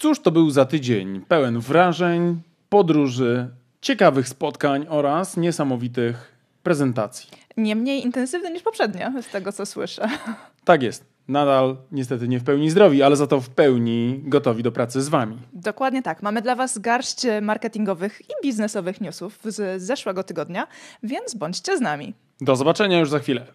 Cóż to był za tydzień? Pełen wrażeń, podróży, ciekawych spotkań oraz niesamowitych prezentacji. Nie mniej intensywny niż poprzednia, z tego co słyszę. Tak jest. Nadal niestety nie w pełni zdrowi, ale za to w pełni gotowi do pracy z Wami. Dokładnie tak. Mamy dla Was garść marketingowych i biznesowych newsów z zeszłego tygodnia, więc bądźcie z nami. Do zobaczenia już za chwilę.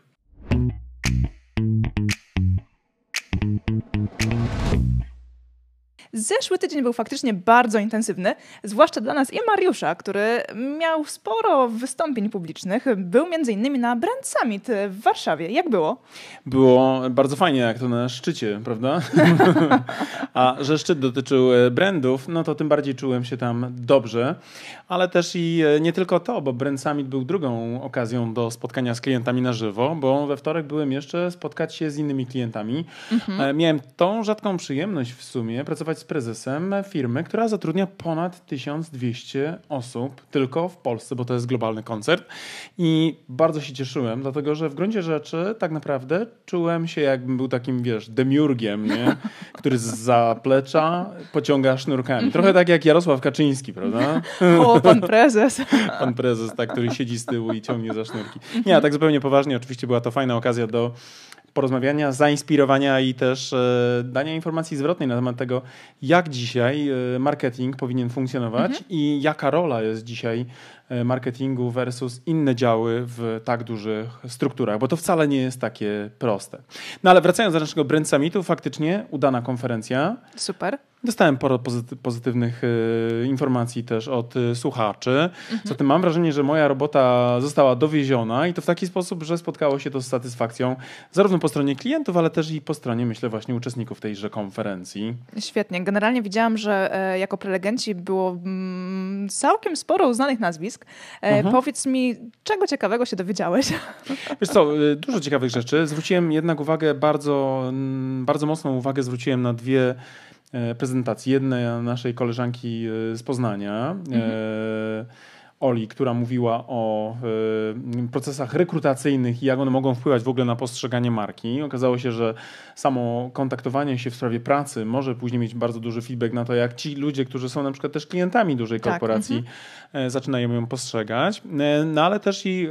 Zeszły tydzień był faktycznie bardzo intensywny, zwłaszcza dla nas i Mariusza, który miał sporo wystąpień publicznych. Był m.in. na Brand Summit w Warszawie. Jak było? Było bardzo fajnie, jak to na szczycie, prawda? A że szczyt dotyczył e, brandów, no to tym bardziej czułem się tam dobrze. Ale też i e, nie tylko to, bo Brand Summit był drugą okazją do spotkania z klientami na żywo, bo we wtorek byłem jeszcze spotkać się z innymi klientami. Mhm. E, miałem tą rzadką przyjemność w sumie pracować z prezesem firmy, która zatrudnia ponad 1200 osób tylko w Polsce, bo to jest globalny koncert. I bardzo się cieszyłem, dlatego że w gruncie rzeczy tak naprawdę czułem się jakbym był takim, wiesz, demiurgiem, nie? który z zaplecza pociąga sznurkami. Trochę tak jak Jarosław Kaczyński, prawda? O, pan prezes. Pan prezes, tak, który siedzi z tyłu i ciągnie za sznurki. Nie, a tak zupełnie poważnie, oczywiście była to fajna okazja do porozmawiania, zainspirowania i też e, dania informacji zwrotnej na temat tego, jak dzisiaj e, marketing powinien funkcjonować mhm. i jaka rola jest dzisiaj e, marketingu versus inne działy w tak dużych strukturach, bo to wcale nie jest takie proste. No ale wracając do naszego Brand Summitu, faktycznie udana konferencja. Super. Dostałem sporo pozytywnych y, informacji też od y, słuchaczy. Mhm. Zatem mam wrażenie, że moja robota została dowieziona i to w taki sposób, że spotkało się to z satysfakcją zarówno po stronie klientów, ale też i po stronie, myślę, właśnie uczestników tejże konferencji. Świetnie. Generalnie widziałam, że e, jako prelegenci było mm, całkiem sporo uznanych nazwisk. E, mhm. Powiedz mi, czego ciekawego się dowiedziałeś? Wiesz co, y, dużo ciekawych rzeczy. Zwróciłem jednak uwagę, bardzo, mm, bardzo mocną uwagę zwróciłem na dwie prezentacji jednej naszej koleżanki e, z Poznania. Mhm. Oli, która mówiła o procesach rekrutacyjnych i jak one mogą wpływać w ogóle na postrzeganie marki. Okazało się, że samo kontaktowanie się w sprawie pracy może później mieć bardzo duży feedback na to, jak ci ludzie, którzy są na przykład też klientami dużej tak, korporacji, tak, zaczynają ją postrzegać. No ale też i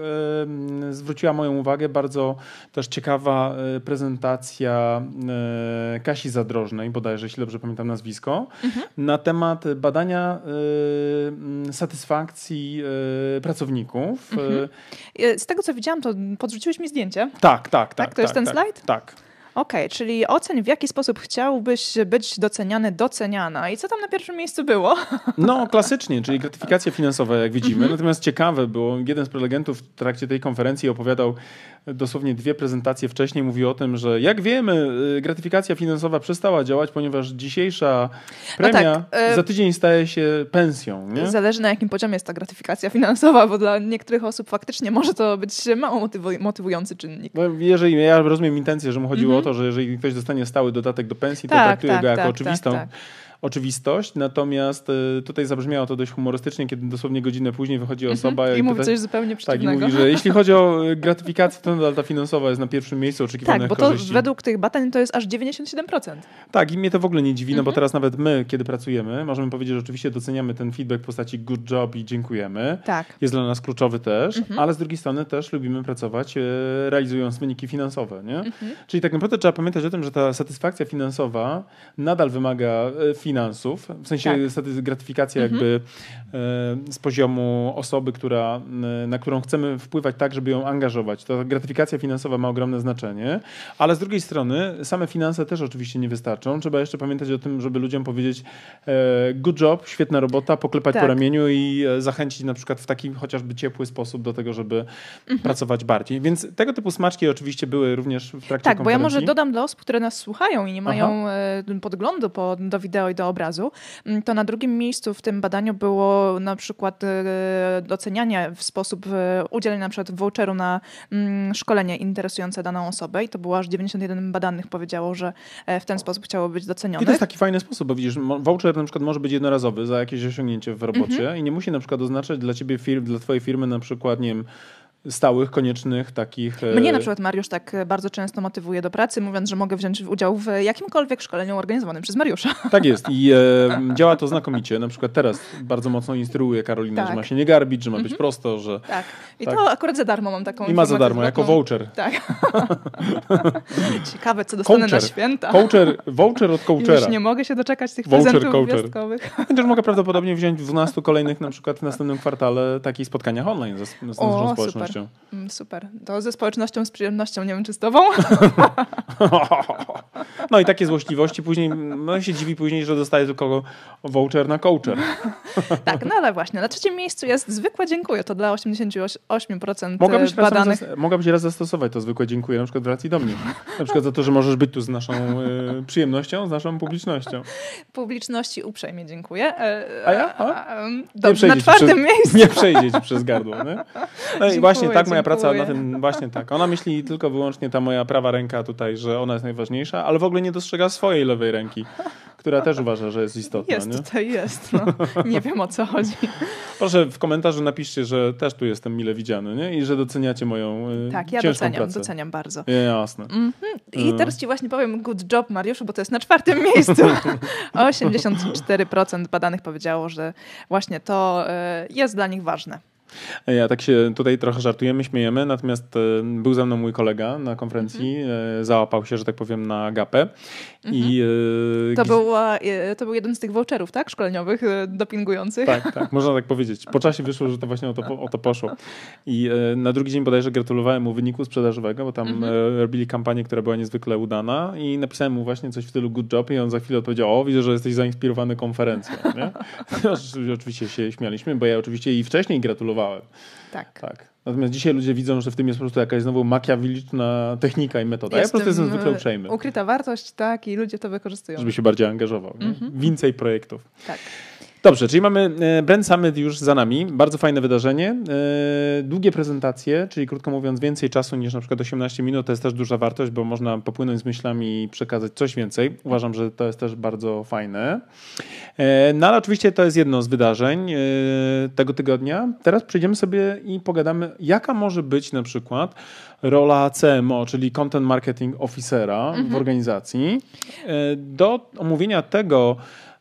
y, zwróciła moją uwagę bardzo też ciekawa prezentacja Kasi Zadrożnej, bodajże, jeśli dobrze pamiętam nazwisko, mhm. na temat badania satysfakcji E, pracowników. Mhm. E, z tego co widziałam, to podrzuciłeś mi zdjęcie. Tak, tak, tak. Tak, to tak, jest ten tak, slajd? Tak. Okej, okay, czyli oceń, w jaki sposób chciałbyś być doceniany, doceniana. I co tam na pierwszym miejscu było? No, klasycznie, czyli gratyfikacja finansowa, jak widzimy. Mhm. Natomiast ciekawe było, jeden z prelegentów w trakcie tej konferencji opowiadał dosłownie dwie prezentacje wcześniej, mówi o tym, że jak wiemy, y, gratyfikacja finansowa przestała działać, ponieważ dzisiejsza premia no tak, y, za tydzień staje się pensją. Nie? Zależy na jakim poziomie jest ta gratyfikacja finansowa, bo dla niektórych osób faktycznie może to być mało motywujący czynnik. No, jeżeli ja rozumiem intencję, że mu chodziło mhm. o to, że jeżeli ktoś dostanie stały dodatek do pensji, to tak, traktuje tak, go jako tak, oczywistą. Oczywistość, natomiast y, tutaj zabrzmiało to dość humorystycznie, kiedy dosłownie godzinę później wychodzi mhm. osoba i, i mówi coś zupełnie przeciwnego. Tak, i mówi, że jeśli chodzi o y, gratyfikację, to nadal ta finansowa jest na pierwszym miejscu oczekiwanych Tak, bo to korzyści. według tych badań to jest aż 97%. Tak, i mnie to w ogóle nie dziwi, no bo mhm. teraz nawet my, kiedy pracujemy, możemy powiedzieć, że oczywiście doceniamy ten feedback w postaci good job i dziękujemy. Tak. Jest dla nas kluczowy też, mhm. ale z drugiej strony też lubimy pracować y, realizując wyniki finansowe, nie? Czyli tak naprawdę trzeba pamiętać o tym, że ta satysfakcja finansowa nadal wymaga finansów, w sensie tak. gratyfikacja mhm. jakby e, z poziomu osoby, która, e, na którą chcemy wpływać tak, żeby ją angażować. Ta gratyfikacja finansowa ma ogromne znaczenie, ale z drugiej strony same finanse też oczywiście nie wystarczą. Trzeba jeszcze pamiętać o tym, żeby ludziom powiedzieć e, good job, świetna robota, poklepać tak. po ramieniu i zachęcić na przykład w taki chociażby ciepły sposób do tego, żeby mhm. pracować bardziej. Więc tego typu smaczki oczywiście były również w trakcie Tak, bo ja może dodam dla osób, które nas słuchają i nie mają Aha. podglądu po, do wideo i do obrazu, Mm, to na drugim miejscu w tym badaniu było na przykład e, docenianie w sposób e, udzielenia na przykład voucheru na mm, szkolenie interesujące daną osobę i to było aż 91 badanych powiedziało, że e, w ten sposób chciało być docenione. I to jest taki fajny sposób, bo widzisz, voucher na przykład może być jednorazowy za jakieś osiągnięcie w robocie mhm. i nie musi na przykład oznaczać dla ciebie, firm, dla twojej firmy na przykład, nie wiem, stałych, koniecznych takich. Mnie na przykład Mariusz tak bardzo często motywuje do pracy, mówiąc, że mogę wziąć udział w jakimkolwiek szkoleniu organizowanym przez Mariusza. Tak jest i e, działa to znakomicie. Na przykład teraz bardzo mocno instruuje Karolina, tak. że ma się nie garbić, że ma być mm -hmm. prosto, że... Tak. I tak. to akurat za darmo mam taką I ma za darmo, jako voucher. Tak. Ciekawe, co dostanę coacher. na święta. Voucher, voucher od coachera. Już nie mogę się doczekać tych voucher prezentów coacher. gwiazdkowych. Chociaż mogę prawdopodobnie wziąć w 12 kolejnych na przykład w następnym kwartale takich spotkaniach online ze, z naszą społecznością. Super. Mm, super. To ze społecznością, z przyjemnością, nie wiem czy z tobą. no i takie złośliwości później, no się dziwi później, że dostaje tylko voucher na coacher. tak, no ale właśnie, na trzecim miejscu jest zwykłe dziękuję, to dla 88% mogłabyś badanych. Raz, mogłabyś raz zastosować to zwykłe dziękuję, na przykład w relacji do mnie. Na przykład za to, że możesz być tu z naszą y, przyjemnością, z naszą publicznością. Publiczności uprzejmie dziękuję. E, a ja? A? Dobrze, na czwartym przez, miejscu. Nie przejdzie ci przez gardło. No i właśnie tak moja praca na tym, właśnie tak. Ona myśli tylko wyłącznie ta moja prawa ręka tutaj, że ona jest najważniejsza, ale w ogóle nie dostrzega swojej lewej ręki, która też uważa, że jest istotna. Jest, nie? tutaj jest. No. Nie wiem o co chodzi. Proszę w komentarzu napiszcie, że też tu jestem mile widziany nie? i że doceniacie moją y, Tak, ja doceniam, pracę. doceniam bardzo. Jasne. Mm -hmm. I teraz ci właśnie powiem good job, Mariuszu, bo to jest na czwartym miejscu. 84% badanych powiedziało, że właśnie to y, jest dla nich ważne. Ja tak się tutaj trochę żartujemy, śmiejemy, natomiast e, był ze mną mój kolega na konferencji, mhm. załapał się, że tak powiem, na gapę. Mhm. I, e, to, była, to był jeden z tych voucherów, tak? Szkoleniowych, dopingujących. Tak, tak, można tak powiedzieć. Po czasie wyszło, że to właśnie o to, o to poszło. I na drugi dzień bodajże gratulowałem mu wyniku sprzedażowego, bo tam mhm. robili kampanię, która była niezwykle udana i napisałem mu właśnie coś w stylu good job i on za chwilę odpowiedział, o widzę, że jesteś zainspirowany konferencją. Nie? oczywiście się śmialiśmy, bo ja oczywiście i wcześniej gratulowałem tak. tak. Natomiast dzisiaj ludzie widzą, że w tym jest po prostu jakaś znowu makiawiliczna technika i metoda. Jest ja po prostu jestem zwykle uprzejmy. Ukryta wartość, tak, i ludzie to wykorzystują. Żeby się bardziej angażował. Mm -hmm. Więcej projektów. Tak. Dobrze, czyli mamy e, Brand Summit już za nami. Bardzo fajne wydarzenie. E, długie prezentacje, czyli krótko mówiąc więcej czasu niż na przykład 18 minut. To jest też duża wartość, bo można popłynąć z myślami i przekazać coś więcej. Uważam, że to jest też bardzo fajne. E, no ale oczywiście to jest jedno z wydarzeń tego tygodnia. Teraz przejdziemy sobie i pogadamy, jaka może być na przykład rola CMO, czyli Content Marketing Officera mhm. w organizacji. Do omówienia tego,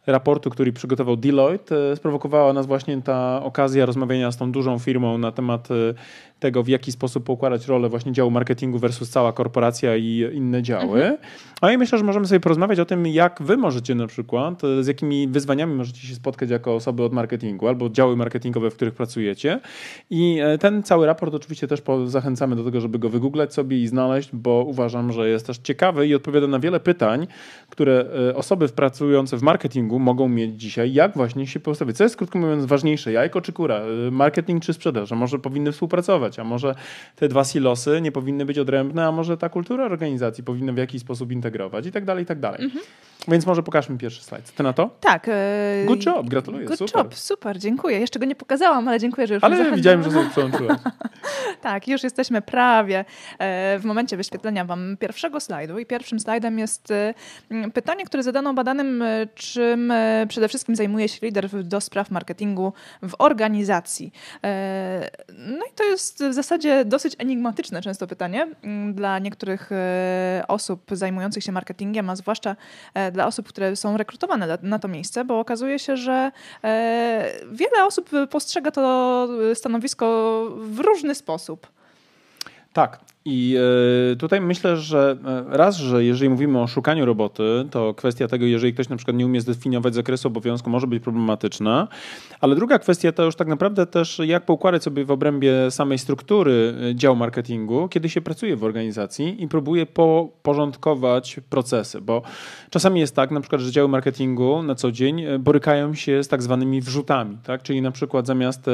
raportu, który przygotował Deloitte, e, sprowokowała nas właśnie ta okazja rozmawiania z tą dużą firmą na temat e, tego, w jaki sposób poukładać rolę właśnie działu marketingu versus cała korporacja i inne działy. Mhm. A ja myślę, że możemy sobie porozmawiać o tym, jak wy możecie na przykład, z jakimi wyzwaniami możecie się spotkać jako osoby od marketingu albo działy marketingowe, w których pracujecie. I e, ten cały raport oczywiście też zachęcamy do tego, żeby go wygooglać sobie i znaleźć, bo uważam, że jest też ciekawy i odpowiada na wiele pytań, które e, osoby pracujące w marketingu mogą mieć dzisiaj, jak właśnie się postawić. Co jest krótko mówiąc ważniejsze, jajko czy kura, e, marketing czy sprzedaż, a może powinny współpracować a może te dwa silosy nie powinny być odrębne, a może ta kultura organizacji powinna w jakiś sposób integrować i tak dalej, i tak dalej. Mhm. Więc może pokażmy pierwszy slajd. Ty na to? Tak. E... Good job, gratuluję. Good super. job, super, dziękuję. Jeszcze go nie pokazałam, ale dziękuję, że już Ale widziałem, że sobie przełączyłaś. tak, już jesteśmy prawie e, w momencie wyświetlenia wam pierwszego slajdu i pierwszym slajdem jest e, pytanie, które zadano badanym, czym przede wszystkim zajmuje się lider do spraw marketingu w organizacji. No i to jest w zasadzie dosyć enigmatyczne często pytanie dla niektórych osób zajmujących się marketingiem, a zwłaszcza dla osób, które są rekrutowane na to miejsce, bo okazuje się, że wiele osób postrzega to stanowisko w różny sposób. Tak. I e, tutaj myślę, że e, raz, że jeżeli mówimy o szukaniu roboty, to kwestia tego, jeżeli ktoś na przykład nie umie zdefiniować zakresu obowiązku, może być problematyczna. Ale druga kwestia to już tak naprawdę też, jak poukładać sobie w obrębie samej struktury e, działu marketingu, kiedy się pracuje w organizacji i próbuje porządkować procesy. Bo czasami jest tak, na przykład, że działy marketingu na co dzień borykają się z tak zwanymi wrzutami, tak? czyli na przykład zamiast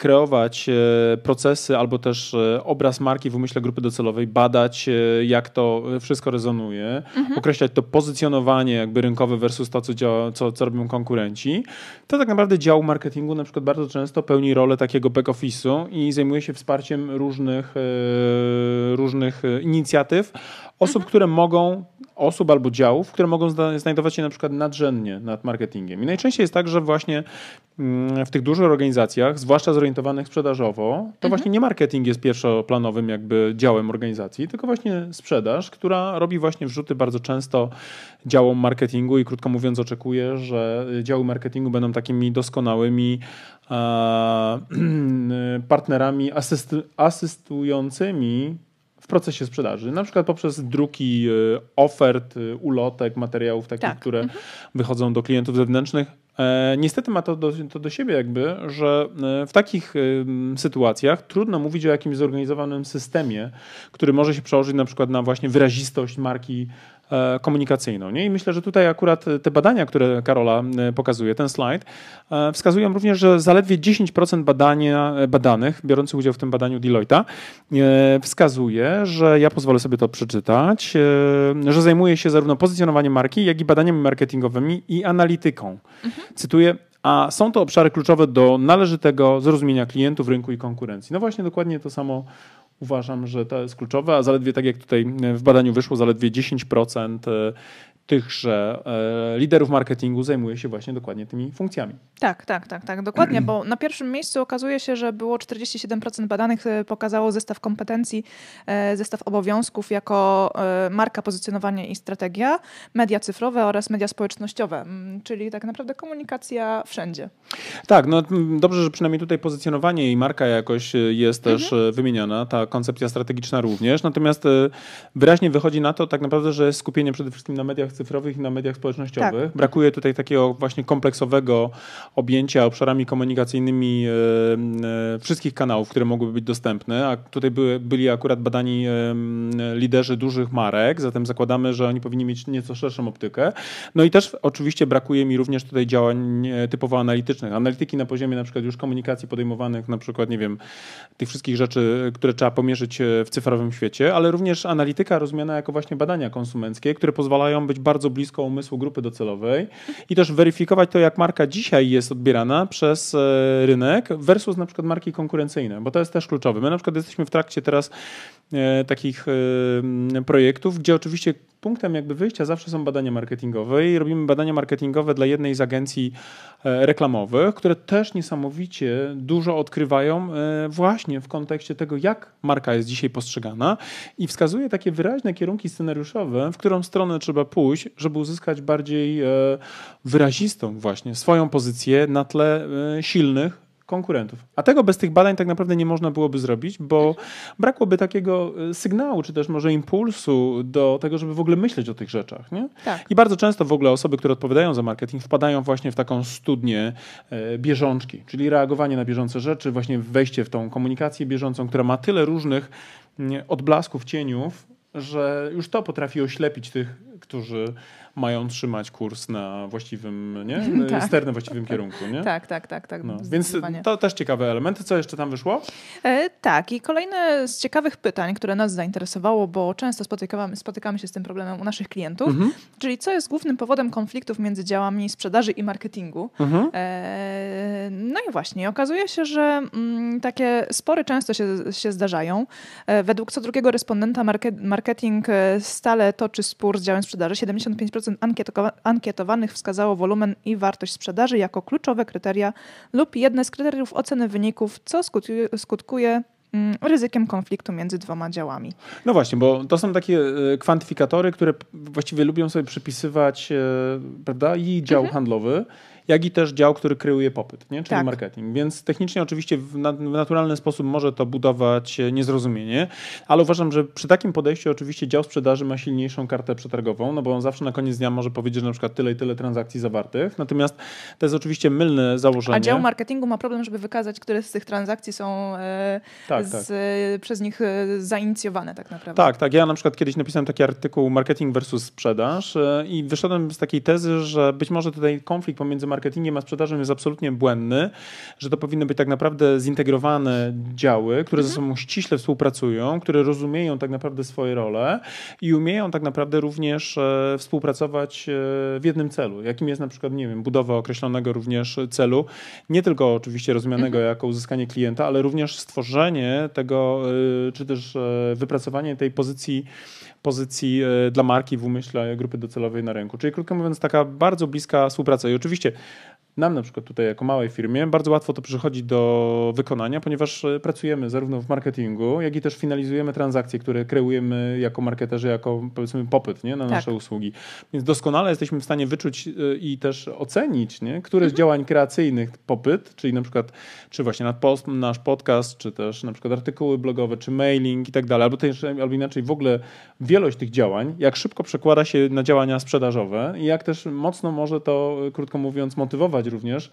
kreować e, procesy albo też e, obraz marki w umyśle grupy docelowej, badać e, jak to wszystko rezonuje, mhm. określać to pozycjonowanie jakby rynkowe versus to, co, działa, co, co robią konkurenci, to tak naprawdę dział marketingu na przykład bardzo często pełni rolę takiego back office'u i zajmuje się wsparciem różnych, różnych inicjatyw osób, mhm. które mogą, osób albo działów, które mogą znajdować się na przykład nadrzędnie nad marketingiem. I najczęściej jest tak, że właśnie mm, w tych dużych organizacjach, zwłaszcza zorientowanych zorientowanych sprzedażowo, to mhm. właśnie nie marketing jest pierwszoplanowym jakby działem organizacji, tylko właśnie sprzedaż, która robi właśnie wrzuty bardzo często działom marketingu i krótko mówiąc oczekuje, że działy marketingu będą takimi doskonałymi partnerami asystu, asystującymi w procesie sprzedaży, na przykład poprzez druki e, ofert, e, ulotek, materiałów takich, tak. które mhm. wychodzą do klientów zewnętrznych. E, niestety ma to do, to do siebie jakby, że w takich sytuacjach trudno mówić o jakimś zorganizowanym systemie, który może się przełożyć na przykład na właśnie wyrazistość marki E, komunikacyjną. Nie? I myślę, że tutaj akurat te badania, które Karola e, pokazuje, ten slajd, e, wskazują również, że zaledwie 10% badania, badanych, biorących udział w tym badaniu Deloitte'a, wskazuje, że ja pozwolę sobie to przeczytać, że zajmuje się zarówno pozycjonowaniem marki, jak i badaniami marketingowymi i analityką. Mhm. Cytuję, a są to obszary kluczowe do należytego zrozumienia klientów, rynku i konkurencji. No właśnie dokładnie to samo uważam, że to jest kluczowe, a zaledwie tak jak tutaj w badaniu wyszło, zaledwie 10% tychże e, liderów marketingu zajmuje się właśnie dokładnie tymi funkcjami. Tak, tak, tak, tak, dokładnie, bo na pierwszym miejscu okazuje się, że było 47% badanych e, pokazało zestaw kompetencji, e, zestaw obowiązków jako marka, pozycjonowanie i strategia, media cyfrowe oraz media społecznościowe, czyli tak naprawdę komunikacja wszędzie. Tak, no dobrze, że przynajmniej tutaj pozycjonowanie i marka jakoś jest mhm. też wymieniona, ta koncepcja strategiczna również, natomiast wyraźnie wychodzi na to tak naprawdę, że skupienie przede wszystkim na mediach cyfrowych i na mediach społecznościowych. Tak. Brakuje tutaj takiego właśnie kompleksowego objęcia obszarami komunikacyjnymi e, e, wszystkich kanałów, które mogłyby być dostępne, a tutaj były, byli akurat badani e, liderzy dużych marek, zatem zakładamy, że oni powinni mieć nieco szerszą optykę. No i też oczywiście brakuje mi również tutaj działań typowo analitycznych. Analityki na poziomie na przykład już komunikacji podejmowanych, na przykład, nie wiem, tych wszystkich rzeczy, które trzeba pomierzyć w cyfrowym świecie, ale również analityka rozumiana jako właśnie badania konsumenckie, które pozwalają być bardzo blisko umysłu grupy docelowej i też weryfikować to, jak marka dzisiaj jest odbierana przez e, rynek versus na przykład marki konkurencyjne, bo to jest też kluczowe. My na przykład jesteśmy w trakcie teraz e, takich e, projektów, gdzie oczywiście punktem jakby wyjścia zawsze są badania marketingowe i robimy badania marketingowe dla jednej z agencji reklamowych, które też niesamowicie dużo odkrywają właśnie w kontekście tego, jak marka jest dzisiaj postrzegana i wskazuje takie wyraźne kierunki scenariuszowe, w którą stronę trzeba pójść, żeby uzyskać bardziej wyrazistą właśnie swoją pozycję na tle silnych konkurentów. A tego bez tych badań tak naprawdę nie można byłoby zrobić, bo brakłoby takiego e, sygnału, czy też może impulsu do tego, żeby w ogóle myśleć o tych rzeczach. Nie? Tak. I bardzo często w ogóle osoby, które odpowiadają za marketing, wpadają właśnie w taką studnię e, bieżączki, czyli reagowanie na bieżące rzeczy, właśnie wejście w tą komunikację bieżącą, która ma tyle różnych odblasków, cieniów, że już to potrafi oślepić tych, którzy mają trzymać kurs na właściwym, nie? tak. ster na właściwym kierunku. Nie? Tak, tak, tak. tak no. Więc to też ciekawe elementy. Co jeszcze tam wyszło? E, tak i kolejne z ciekawych pytań, które nas zainteresowało, bo często spotykamy, spotykamy się z tym problemem u naszych klientów, mhm. czyli co jest głównym powodem konfliktów między działami sprzedaży i marketingu. Mhm. E, no i właśnie, okazuje się, że mm, takie spory często się, się zdarzają. E, według co drugiego respondenta marketing e, stale toczy spór z działem sprzedaży. 75% ankietowanych wskazało wolumen i wartość sprzedaży jako kluczowe kryteria lub jedne z kryteriów oceny wyników, co skutkuje, mm, ryzykiem konfliktu między dwoma działami. No właśnie, bo to są takie e, kwantyfikatory, które właściwie lubią sobie przypisywać e, prawda, i dział mhm. handlowy, jak i też dział, który kreuje popyt, nie? czyli tak. marketing. Więc technicznie oczywiście w, na, w, naturalny sposób może to budować e, niezrozumienie, ale uważam, że przy takim podejściu oczywiście dział sprzedaży ma silniejszą kartę przetargową, no bo on zawsze na koniec dnia może powiedzieć, że na przykład tyle i tyle transakcji zawartych. Natomiast to jest oczywiście mylne założenie. A dział marketingu ma problem, żeby wykazać, które z tych transakcji są e, tak, z, tak. przez nich e, zainicjowane tak naprawdę. Tak, tak. Ja na przykład kiedyś napisałem taki artykuł marketing versus sprzedaż i wyszedłem z takiej tezy, że być może tutaj konflikt pomiędzy marketingiem marketingiem a sprzedażą jest absolutnie błędny, że to powinny być tak naprawdę zintegrowane działy, które ze mhm. sobą ściśle współpracują, które rozumieją tak naprawdę swoje role i umieją tak naprawdę również e, współpracować e, w jednym celu, jakim jest na przykład, nie wiem, budowa określonego również celu, nie tylko oczywiście rozumianego mhm. jako uzyskanie klienta, ale również stworzenie tego, e, czy też wypracowanie tej pozycji pozycji dla marki w umyśle grupy docelowej na rynku. Czyli krótko mówiąc, taka bardzo bliska współpraca. I oczywiście nam na przykład tutaj jako małej firmie bardzo łatwo to przychodzi do wykonania, ponieważ e, pracujemy zarówno w marketingu, jak i też finalizujemy transakcje, które kreujemy jako marketerzy, jako powiedzmy popyt nie, na tak. nasze usługi. Więc doskonale jesteśmy w stanie wyczuć e, i też ocenić, nie, które mhm. z działań kreacyjnych popyt, czyli na przykład czy właśnie nasz podcast, czy też na przykład artykuły blogowe, czy mailing i tak dalej, albo też albo inaczej w ogóle wielość tych działań, jak szybko przekłada się na działania sprzedażowe i jak też mocno może to, krótko mówiąc, motywować również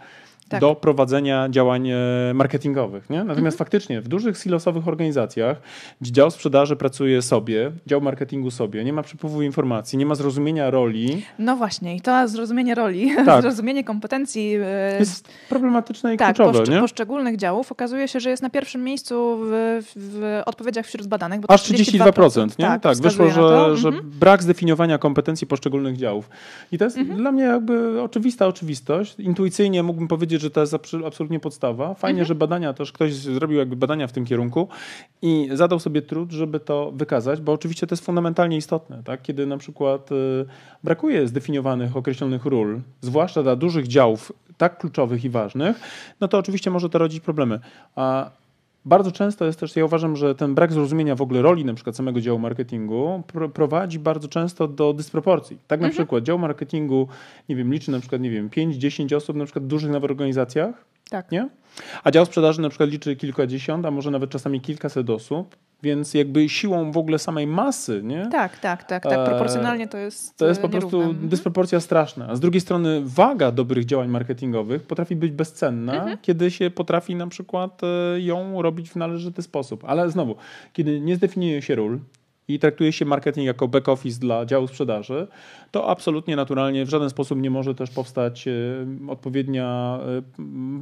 tak. do prowadzenia działań e, marketingowych. Nie? Natomiast mhm. faktycznie w dużych silosowych organizacjach, gdzie dział sprzedaży pracuje sobie, dział marketingu sobie, nie ma przepływu informacji, nie ma zrozumienia roli. No właśnie, i to zrozumienie roli, tak. zrozumienie kompetencji e, jest problematyczne i tak, kluczowe. Poszcz- nie? poszczególnych działów okazuje się, że jest na pierwszym miejscu w, w odpowiedziach wśród badanych. Aż 32%, 32% nie? Tak, tak wyszło, że, że mhm. brak zdefiniowania kompetencji poszczególnych działów. I to jest mhm. dla mnie jakby oczywista oczywistość. Intuicyjnie mógłbym powiedzieć, powiedzieć, że to jest absolutnie podstawa. Fajnie, mhm. że badania też ktoś zrobił jakby badania w tym kierunku i zadał sobie trud, żeby to wykazać, bo oczywiście to jest fundamentalnie istotne, tak? Kiedy na przykład y, brakuje zdefiniowanych określonych ról, zwłaszcza dla dużych działów tak kluczowych i ważnych, no to oczywiście może to rodzić problemy. A bardzo często jest też, ja uważam, że ten brak zrozumienia w ogóle roli na przykład samego działu marketingu pr prowadzi bardzo często do dysproporcji. Tak na mhm. przykład dział marketingu, nie wiem, liczy na przykład, nie wiem, 5-10 osób na przykład w dużych nawet organizacjach, tak. nie? A dział sprzedaży na przykład liczy kilkadziesiąt, a może nawet czasami kilkaset osób, więc jakby siłą w ogóle samej masy, nie? Tak, tak, tak, tak. Proporcjonalnie to jest To jest po nierówne. prostu mhm. dysproporcja straszna. A z drugiej strony waga dobrych działań marketingowych potrafi być bezcenna, mhm. kiedy się potrafi na przykład e, ją robić w należyty sposób. Ale znowu, kiedy nie zdefiniuje się ról, i traktuje się marketing jako back office dla działu sprzedaży, to absolutnie naturalnie w żaden sposób nie może też powstać e, odpowiednia e,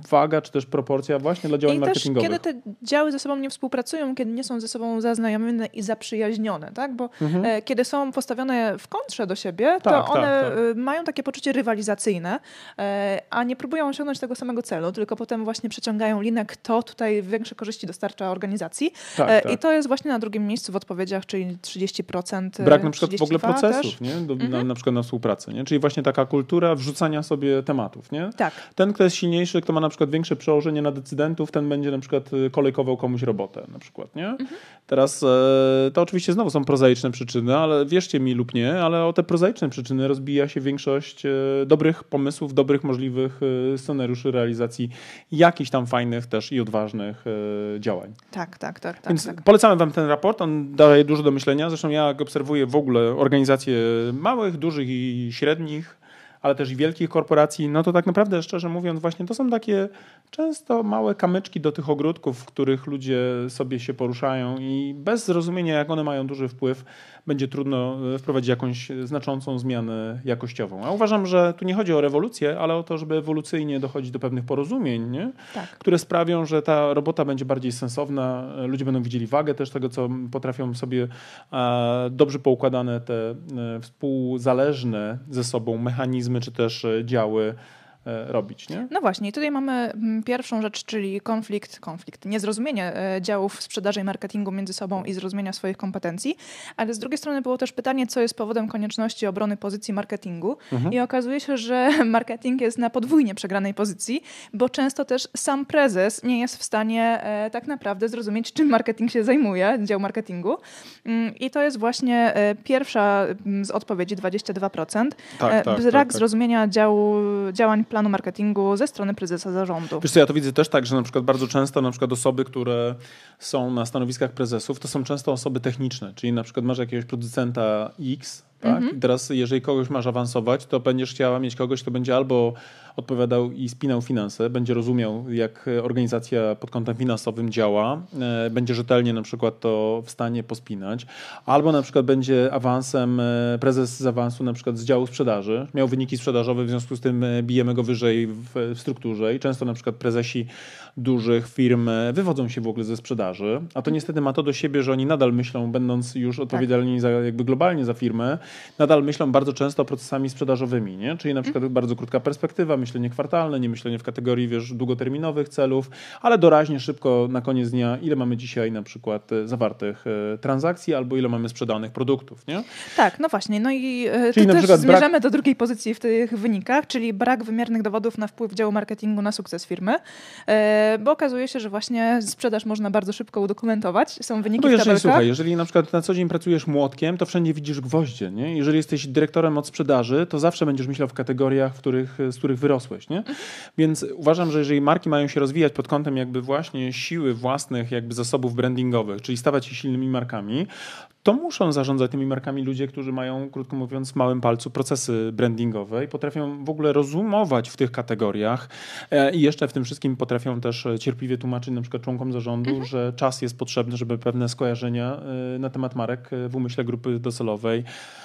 waga czy też proporcja właśnie dla działań I marketingowych. Też, kiedy te działy ze sobą nie współpracują, kiedy nie są ze sobą zaznajomione i zaprzyjaźnione, tak? Bo mhm. E, kiedy są postawione w kontrze do siebie, tak, to tak, one tak. mają takie poczucie rywalizacyjne, a nie próbują osiągnąć tego samego celu, tylko potem właśnie przeciągają linę, kto tutaj większe korzyści dostarcza organizacji. Tak, tak. I to jest właśnie na drugim miejscu w odpowiedziach, czyli 30%. Brak na przykład w ogóle procesów, nie? Do, mhm. na, na, przykład na współpracę, nie? Czyli właśnie taka kultura wrzucania sobie tematów, nie? Tak. Ten, kto jest silniejszy, kto ma na przykład większe przełożenie na decydentów, ten będzie na przykład y, kolejkował komuś robotę na przykład, nie? Mhm. Teraz e, to oczywiście znowu są prozaiczne przyczyny, ale wierzcie mi lub nie, ale o te prozaiczne przyczyny rozbija się większość e, dobrych pomysłów, dobrych możliwych e, scenariuszy realizacji jakichś tam fajnych też i odważnych działań. Tak, tak, tak. tak Więc tak. polecamy wam ten raport, on daje dużo do myślenia. Zresztą ja obserwuję w ogóle organizacje małych, dużych i średnich ale też i wielkich korporacji, no to tak naprawdę, szczerze mówiąc, właśnie to są takie często małe kamyczki do tych ogródków, w których ludzie sobie się poruszają i bez zrozumienia, jak one mają duży wpływ, będzie trudno e, wprowadzić jakąś znaczącą zmianę jakościową. A uważam, że tu nie chodzi o rewolucję, ale o to, żeby ewolucyjnie dochodzić do pewnych porozumień, nie? Tak. które sprawią, że ta robota będzie bardziej sensowna, ludzie będą widzieli wagę też tego, co potrafią sobie dobrze poukładane te e, współzależne ze sobą mechanizmy czy też e, działy robić. Nie? No właśnie, tutaj mamy mm, pierwszą rzecz, czyli konflikt, konflikt, niezrozumienie e, działów sprzedaży i marketingu między sobą i zrozumienia swoich kompetencji, ale z drugiej strony było też pytanie, co jest powodem konieczności obrony pozycji marketingu mhm. i okazuje się, że marketing jest na podwójnie przegranej pozycji, bo często też sam prezes nie jest w stanie e, tak naprawdę zrozumieć, czym marketing się zajmuje, dział marketingu mm, i to jest właśnie pierwsza mm, z odpowiedzi, 22%. Tak, tak, Brak tak, tak. zrozumienia działu, działań planu marketingu ze strony prezesa zarządu. Wiesz co, ja to widzę też tak, że na przykład bardzo często na przykład osoby, które są na stanowiskach prezesów, to są często osoby techniczne, czyli na przykład masz jakiegoś producenta X, tak? Mhm. I teraz jeżeli kogoś masz awansować, to będziesz chciała mieć kogoś, kto będzie albo odpowiadał i spinał finanse, będzie rozumiał, jak organizacja pod kątem finansowym działa, e, będzie rzetelnie na przykład to w stanie pospinać, albo na przykład będzie awansem, e, prezes z awansu na przykład z działu sprzedaży, miał wyniki sprzedażowe, w związku z tym e, bijemy go wyżej w, w strukturze i często na przykład prezesi dużych firm wywodzą się w ogóle ze sprzedaży, a to niestety ma to do siebie, że oni nadal myślą, będąc już odpowiedzialni tak. za, jakby globalnie za firmę, nadal myślą bardzo często procesami sprzedażowymi, nie? czyli na przykład mm. bardzo krótka perspektywa, myślenie kwartalne, nie myślenie w kategorii wiesz, długoterminowych celów, ale doraźnie, szybko na koniec dnia, ile mamy dzisiaj na przykład e, zawartych e, transakcji albo ile mamy sprzedanych produktów. Nie? Tak, no właśnie. No i e, czyli też zmierzamy brak... do drugiej pozycji w tych wynikach, czyli brak wymiernych dowodów na wpływ działu marketingu na sukces firmy, bo okazuje się, że właśnie sprzedaż można bardzo szybko udokumentować. Są wyniki no jeżeli, słuchaj, jeżeli na przykład na co dzień pracujesz młotkiem, to wszędzie widzisz gwoździe. Nie? Jeżeli jesteś dyrektorem od sprzedaży, to zawsze będziesz myślał w kategoriach, w których, z których wyrosłeś. Nie? Więc uważam, że jeżeli marki mają się rozwijać pod kątem jakby właśnie siły własnych jakby zasobów brandingowych, czyli stawać się silnymi markami, to muszą zarządzać tymi markami ludzie, którzy mają, krótko mówiąc, w małym palcu procesy brandingowe i potrafią w ogóle rozumować w tych kategoriach e, i jeszcze w tym wszystkim potrafią też cierpliwie tłumaczyć na przykład członkom zarządu, mhm. że czas jest potrzebny, żeby pewne skojarzenia e, na temat marek w umyśle grupy docelowej E,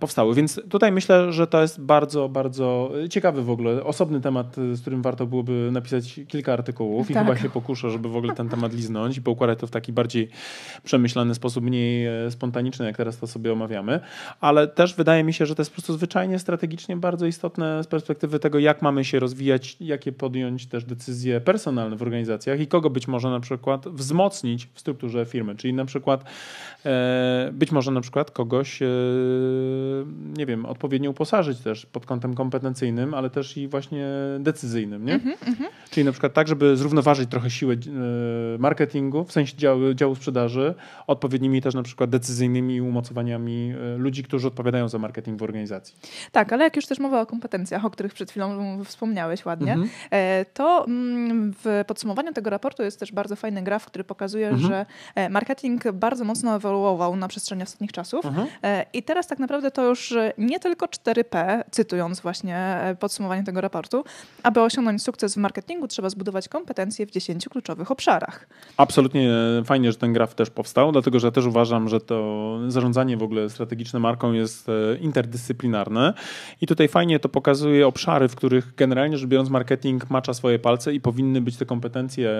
powstały. Więc tutaj myślę, że to jest bardzo, bardzo ciekawy w ogóle, osobny temat, z którym warto byłoby napisać kilka artykułów tak. i chyba się pokuszę, żeby w ogóle ten temat liznąć i poukładać to w taki bardziej przemyślany sposób, mniej e, spontaniczny, jak teraz to sobie omawiamy. Ale też wydaje mi się, że to jest po prostu zwyczajnie strategicznie bardzo istotne z perspektywy tego, jak mamy się rozwijać, jakie podjąć też decyzje personalne w organizacjach i kogo być może na przykład wzmocnić w strukturze firmy. Czyli na przykład e, być może na przykład kogoś nie wiem, odpowiednio uposażyć też pod kątem kompetencyjnym, ale też i właśnie decyzyjnym, nie? Mm -hmm. Czyli na przykład tak, żeby zrównoważyć trochę siłę e, marketingu, w sensie działu, działu sprzedaży, odpowiednimi też na przykład decyzyjnymi umocowaniami e, ludzi, którzy odpowiadają za marketing w organizacji. Tak, ale jak już też mowa o kompetencjach, o których przed chwilą wspomniałeś ładnie, mm -hmm. to w podsumowaniu tego raportu jest też bardzo fajny graf, który pokazuje, mm -hmm. że marketing bardzo mocno ewoluował na przestrzeni ostatnich czasów mhm. i teraz tak naprawdę naprawdę to już e, nie tylko 4P, cytując właśnie e, podsumowanie tego raportu, aby osiągnąć sukces w marketingu, trzeba zbudować kompetencje w 10 kluczowych obszarach. Absolutnie e, fajnie, że ten graf też powstał, dlatego że też uważam, że to zarządzanie w ogóle strategiczne marką jest interdyscyplinarne i tutaj fajnie to pokazuje obszary, w których generalnie rzecz biorąc marketing macza swoje palce i powinny być te kompetencje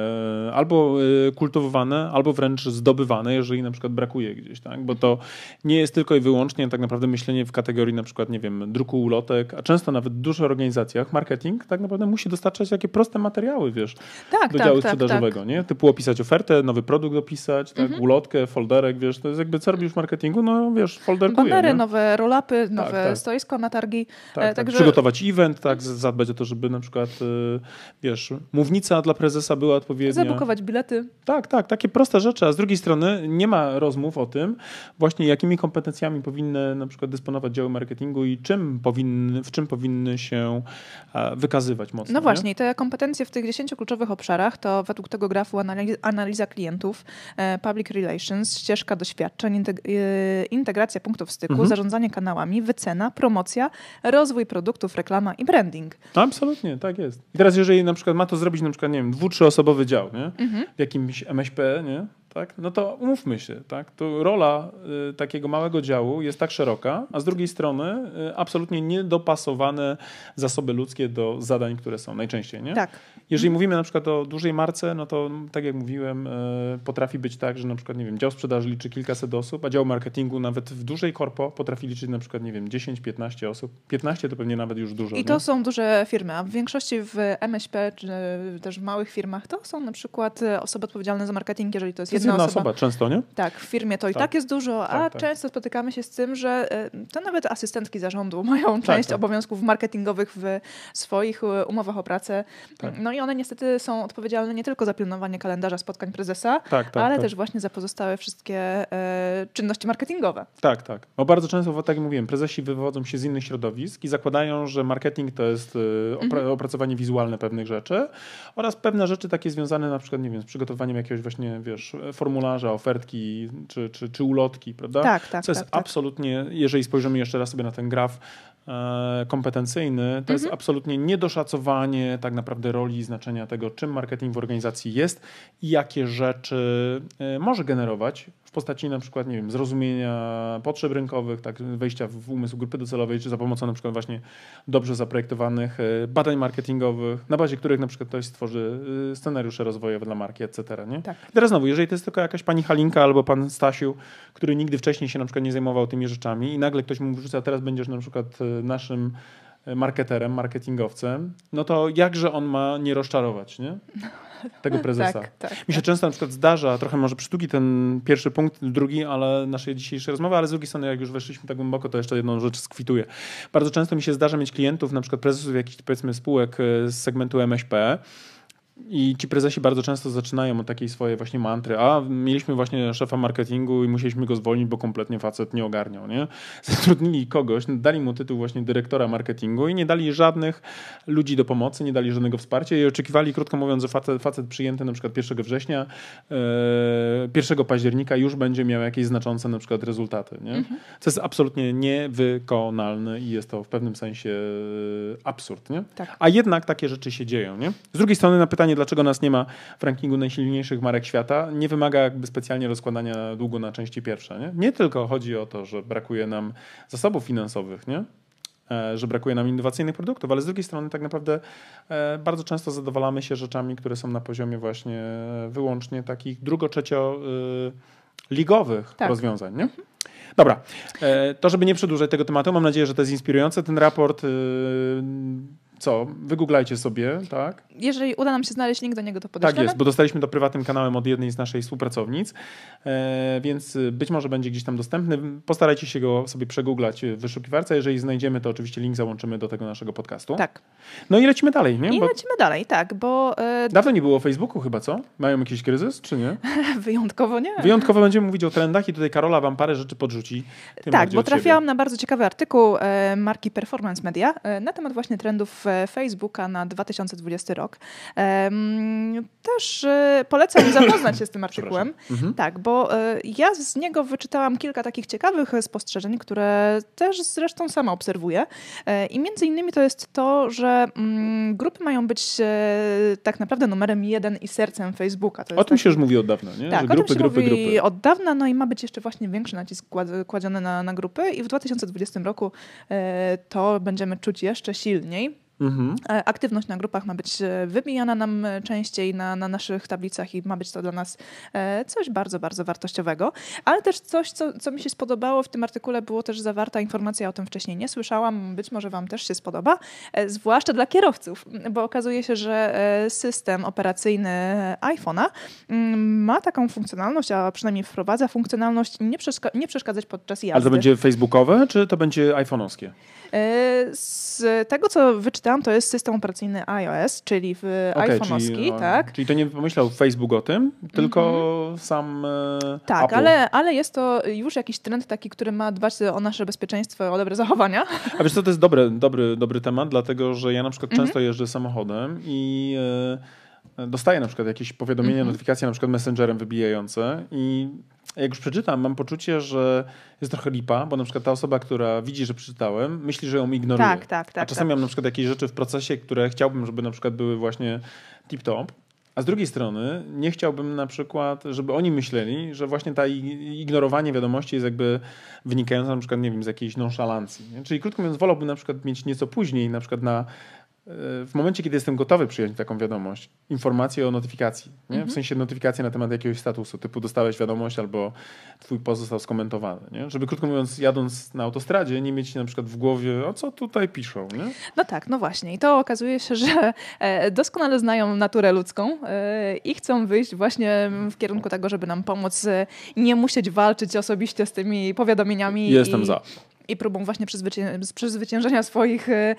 albo kultywowane, albo wręcz zdobywane, jeżeli na przykład brakuje gdzieś, tak? bo to nie jest tylko i wyłącznie tak naprawdę myślenie w kategorii na przykład, nie wiem, druku ulotek, a często nawet w dużych organizacjach marketing tak naprawdę musi dostarczać takie proste materiały, wiesz, tak, do tak, działu tak, sprzedażowego, tak. nie? Typu opisać ofertę, nowy produkt opisać, tak, mhm. ulotkę, folderek, wiesz, to jest jakby co robisz w marketingu, no wiesz, folderkuje. Banery, nowe roll-upy, tak, nowe tak. stoisko na targi. Tak, e, Także... Przygotować event, tak, zadbać o to, żeby na przykład, y, wiesz, mównica dla prezesa była odpowiednia. Zabukować bilety. Tak, tak, takie proste rzeczy, a z drugiej strony nie ma rozmów o tym właśnie, jakimi kompetencjami powinny na przykład dysponować działy marketingu i czym powinny, w czym powinny się e, wykazywać mocno. No właśnie, te kompetencje w tych 10 kluczowych obszarach to według tego grafu analiza klientów, e, public relations, ścieżka doświadczeń, e, integracja punktów styku, mhm. zarządzanie kanałami, wycena, promocja, rozwój produktów, reklama i branding. Absolutnie, tak jest. I teraz jeżeli na przykład ma to zrobić na przykład, nie wiem, dwu, trzyosobowy dział, nie? Mhm. W jakimś MŚP, nie? Tak? no to umówmy się, tak? to rola y, takiego małego działu jest tak szeroka, a z drugiej strony y, absolutnie niedopasowane zasoby ludzkie do zadań, które są najczęściej. Nie? Tak. Jeżeli mhm. mówimy na przykład o dużej marce, no to tak jak mówiłem, y, potrafi być tak, że na przykład, nie wiem, dział sprzedaży liczy kilkaset osób, a dział marketingu nawet w dużej korpo potrafi liczyć na przykład, nie wiem, 10-15 osób. 15 to pewnie nawet już dużo. I to nie? są duże firmy, a w większości w MŚP, czy też w małych firmach, to są na przykład osoby odpowiedzialne za marketing, jeżeli to jest jedna, jedna osoba. osoba. często, nie? Tak, w firmie to tak. i tak jest dużo, a tak, tak. często spotykamy się z tym, że e, to nawet asystentki zarządu mają tak, część tak. obowiązków marketingowych w swoich e, umowach o pracę. Tak. No i one niestety są odpowiedzialne nie tylko za pilnowanie kalendarza spotkań prezesa, ale też właśnie za pozostałe wszystkie e, czynności marketingowe. Tak, tak. Bo bardzo często, tak jak mówiłem, prezesi wywodzą się z innych środowisk i zakładają, że marketing to jest opra mhm. opracowanie wizualne pewnych rzeczy oraz pewne rzeczy takie związane na przykład, nie wiem, z przygotowaniem jakiegoś właśnie, wiesz, formularza ofertki czy, czy, czy ulotki, prawda? Tak, tak. Co jest tak, tak. absolutnie, jeżeli spojrzymy jeszcze raz sobie na ten graf, e, kompetencyjny, to mhm. jest absolutnie niedoszacowanie tak naprawdę roli i znaczenia tego, czym marketing w organizacji jest i jakie rzeczy e, może generować w postaci na przykład, nie wiem, zrozumienia potrzeb rynkowych, tak, wejścia w umysł grupy docelowej, czy za pomocą na przykład właśnie dobrze zaprojektowanych e, badań marketingowych, na bazie których na przykład ktoś stworzy e, scenariusze rozwojowe dla marki, etc. Nie? Tak. I teraz znowu, jeżeli to jest tylko jakaś pani Halinka albo pan Stasiu, który nigdy wcześniej się na przykład nie zajmował tymi rzeczami i nagle ktoś mu wrzuca, teraz będziesz na przykład e, naszym marketerem, marketingowcem, no to jakże on ma nie rozczarować, nie? Tego prezesa. tak, tak, Mi się tak. często na przykład zdarza, trochę może przydługi ten pierwszy punkt, drugi, ale naszej dzisiejszej rozmowy, ale z drugiej strony, jak już weszliśmy tak głęboko, to jeszcze jedną rzecz skwituję. Bardzo często mi się zdarza mieć klientów, na przykład prezesów jakichś powiedzmy spółek e, z segmentu MŚP, i ci prezesi bardzo często zaczynają od takiej swojej właśnie mantry. A mieliśmy właśnie szefa marketingu i musieliśmy go zwolnić, bo kompletnie facet nie ogarniał. Nie? Zatrudnili kogoś, dali mu tytuł właśnie dyrektora marketingu i nie dali żadnych ludzi do pomocy, nie dali żadnego wsparcia i oczekiwali, krótko mówiąc, że facet, facet przyjęty na przykład 1 września, e, 1 października już będzie miał jakieś znaczące na przykład rezultaty. Nie? Mhm. Co jest absolutnie niewykonalne i jest to w pewnym sensie absurd. Nie? Tak. A jednak takie rzeczy się dzieją. Nie? Z drugiej strony na pytanie, dlaczego nas nie ma w rankingu najsilniejszych marek świata, nie wymaga jakby specjalnie rozkładania długu na części pierwsze. Nie, nie tylko chodzi o to, że brakuje nam zasobów finansowych, nie? E, że brakuje nam innowacyjnych produktów, ale z drugiej strony tak naprawdę e, bardzo często zadowalamy się rzeczami, które są na poziomie właśnie wyłącznie takich drugo-trzecio y, ligowych Tak. rozwiązań. Nie? Dobra, e, to żeby nie przedłużać tego tematu, mam nadzieję, że to jest inspirujące. Ten raport, y, co, wygooglajcie sobie, tak? Jeżeli uda nam się znaleźć link do niego, to Tak podeślemy. jest, bo dostaliśmy to prywatnym kanałem od jednej z naszej współpracownic, e, więc być może będzie gdzieś tam dostępny. Postarajcie się go sobie przegooglać w wyszukiwarce. Jeżeli znajdziemy, to oczywiście link załączymy do tego naszego podcastu. Tak. No i lecimy dalej, nie? I Bo lecimy dalej, tak, bo e, dawno nie było Facebooku chyba, co? Mają jakiś kryzys, czy nie? wyjątkowo nie. Wyjątkowo będziemy mówić o trendach i tutaj Karola wam parę rzeczy podrzuci. Tak, bo trafiałam na bardzo ciekawy artykuł e, marki Performance Media na temat właśnie trendów Facebooka na 2020 rok. Też e, polecam zapoznać się z tym artykułem. Mhm. Tak, bo e, ja z niego wyczytałam kilka takich ciekawych e, spostrzeżeń, które też zresztą sama obserwuję. I między innymi to jest to, że mm, grupy mają być tak naprawdę numerem jeden i sercem Facebooka. To O tym taki- się już mówi od dawna, nie? tak, że grupy, grupy, grupy. od dawna, no i ma być jeszcze właśnie większy nacisk kład- kładziony na, na grupy i w 2020 roku to będziemy czuć jeszcze silniej. Mhm. E, Aktywność na grupach ma być e, wybijana nam e, częściej na, na naszych tablicach i ma być to dla nas coś bardzo, bardzo wartościowego. Ale też coś, co, co mi się spodobało w tym artykule, było też zawarta informacja, o tym wcześniej nie słyszałam, być może Wam też się spodoba, zwłaszcza dla kierowców, bo okazuje się, że system operacyjny iPhone'a mm, ma taką funkcjonalność, a przynajmniej wprowadza funkcjonalność nie, przeszka- nie przeszkadzać podczas jazdy. Ale to będzie facebookowe, czy to będzie iPhone'owskie? E, Z tego, co wyczytałam, to jest system operacyjny iOS, czyli w Okej, iPhone'owski, czyli, tak? Czyli to nie pomyślał Facebook o tym, tylko sam e, Tak, Apple. ale, ale jest to już jakiś trend taki, który ma dbać o nasze bezpieczeństwo, o dobre zachowania. A wiesz co, to jest dobry, dobry, dobry temat, dlatego że ja na przykład Mhm. często jeżdżę samochodem i e, dostaję na przykład jakieś powiadomienie, Mhm. notyfikacje na przykład messengerem wybijające i jak już przeczytam, mam poczucie, że jest trochę lipa, bo na przykład ta osoba, która widzi, że przeczytałem, myśli, że ją ignoruje. Tak, tak, tak, A czasami tak. mam na przykład jakieś rzeczy w procesie, które chciałbym, żeby na przykład były właśnie tip-top, a z drugiej strony nie chciałbym na przykład, żeby oni myśleli, że właśnie ta ignorowanie wiadomości jest jakby wynikające na przykład, nie wiem, z jakiejś nonszalancji. Czyli krótko mówiąc, wolałbym na przykład mieć nieco później, na przykład na w momencie, kiedy jestem gotowy przyjąć taką wiadomość, informację o notyfikacji, nie? Mhm. w sensie notyfikację na temat jakiegoś statusu, typu dostałeś wiadomość albo twój post został skomentowany. Nie? Żeby krótko mówiąc, jadąc na autostradzie, nie mieć na przykład w głowie, o co tutaj piszą. Nie? No tak, no właśnie. I to okazuje się, że e, doskonale znają naturę ludzką e, i chcą wyjść właśnie w kierunku tego, żeby nam pomóc e, nie musieć walczyć osobiście z tymi powiadomieniami. Jestem i, za. I próbą właśnie przezwycię- przezwyciężenia swoich e,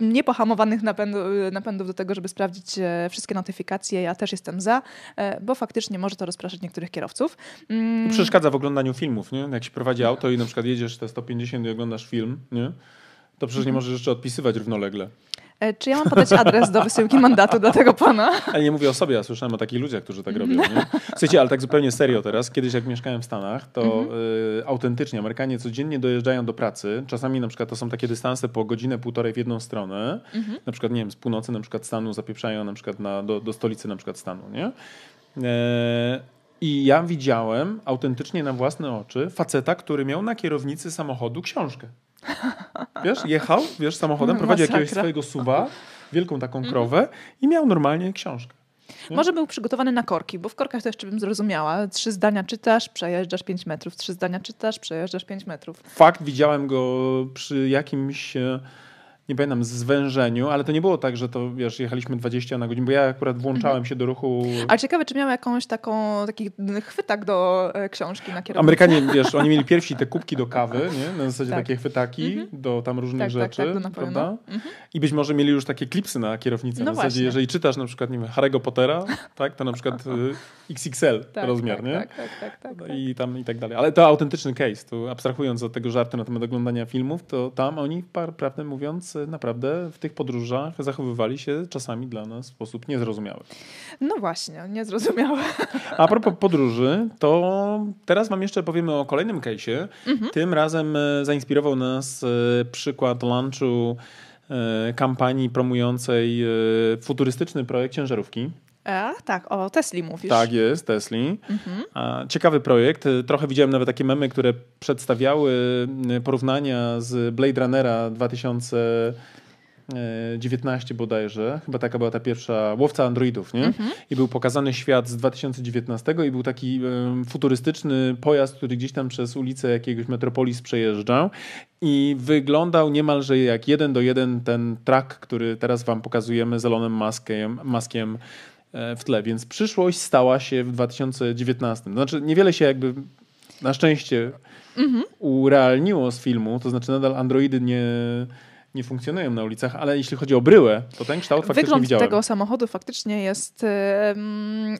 niepohamowanych napędu, napędów do tego, żeby sprawdzić e, wszystkie notyfikacje. Ja też jestem za, e, bo faktycznie może to rozpraszać niektórych kierowców. Mm, Przeszkadza w oglądaniu filmów, nie? Jak się prowadzi auto i na przykład jedziesz te 150 i oglądasz film, nie? To przecież nie możesz jeszcze odpisywać równolegle. E, Czy ja mam podać adres do wysyłki mandatu dla tego pana? Ale nie mówię o sobie, ja słyszałem o takich ludziach, którzy tak robią. Nie? Słuchajcie, ale tak zupełnie serio teraz. Kiedyś jak mieszkałem w Stanach, to y, autentycznie Amerykanie codziennie dojeżdżają do pracy. Czasami na przykład to są takie dystanse po godzinę, półtorej w jedną stronę. Na przykład, nie wiem, z północy na przykład stanu zapieprzają na przykład na, do, do stolicy na przykład stanu, nie? E, I ja widziałem autentycznie na własne oczy faceta, który miał na kierownicy samochodu książkę. Wiesz, jechał, wiesz, samochodem, prowadził Masakra. jakiegoś swojego suwa, wielką taką krowę i miał normalnie książkę. Może był przygotowany na korki, bo w korkach to jeszcze bym zrozumiała. Trzy zdania czytasz, przejeżdżasz 5 metrów. Trzy zdania czytasz, przejeżdżasz 5 metrów. Fakt, widziałem go przy jakimś, e, nie pamiętam, zwężeniu, ale to nie było tak, że to, wiesz, jechaliśmy 20 na godzinę, bo ja akurat włączałem się do ruchu. Ale ciekawe, czy miał jakąś taką, taki chwytak do e, książki na kierownicy. Amerykanie, wiesz, oni mieli pierwsi te kubki do kawy, nie? na zasadzie Tak. takie chwytaki do tam różnych Tak, tak, rzeczy, tak, do napoju, prawda? no. I być może mieli już takie klipsy na kierownicy. No na zasadzie, właśnie. jeżeli czytasz na przykład, nie wiem, Harry'ego Pottera, tak, to na przykład y, XXL Tak, rozmiar, tak, nie? Tak, tak, tak, tak, tak. I tam i tak dalej. Ale to autentyczny case. To abstrahując od tego żartu na temat oglądania filmów, to tam oni, prawdę mówiąc, naprawdę w tych podróżach zachowywali się czasami dla nas w sposób niezrozumiały. No właśnie, niezrozumiałe. A propos podróży, to teraz wam jeszcze powiemy o kolejnym case'ie. Tym razem e, zainspirował nas e, przykład lunchu e, kampanii promującej futurystyczny projekt ciężarówki. Ach, tak, o Tesli mówisz. Tak jest, Tesli. A, Ciekawy projekt. E, Trochę widziałem nawet takie memy, które przedstawiały e, porównania z Blade Runnera 2019 bodajże. Chyba taka była ta pierwsza łowca androidów, nie? I był pokazany świat z 2019 i był taki em, futurystyczny pojazd, który gdzieś tam przez ulicę jakiegoś metropolis przejeżdżał i wyglądał niemalże jak jeden do jeden ten track, który teraz wam pokazujemy z Elonem Muskiem, Muskiem e, w tle. Więc przyszłość stała się w 2019. To znaczy niewiele się jakby na szczęście urealniło z filmu, to znaczy nadal androidy nie, nie funkcjonują na ulicach, ale jeśli chodzi o bryłę, to ten kształt faktycznie Wygląd widziałem. tego samochodu faktycznie jest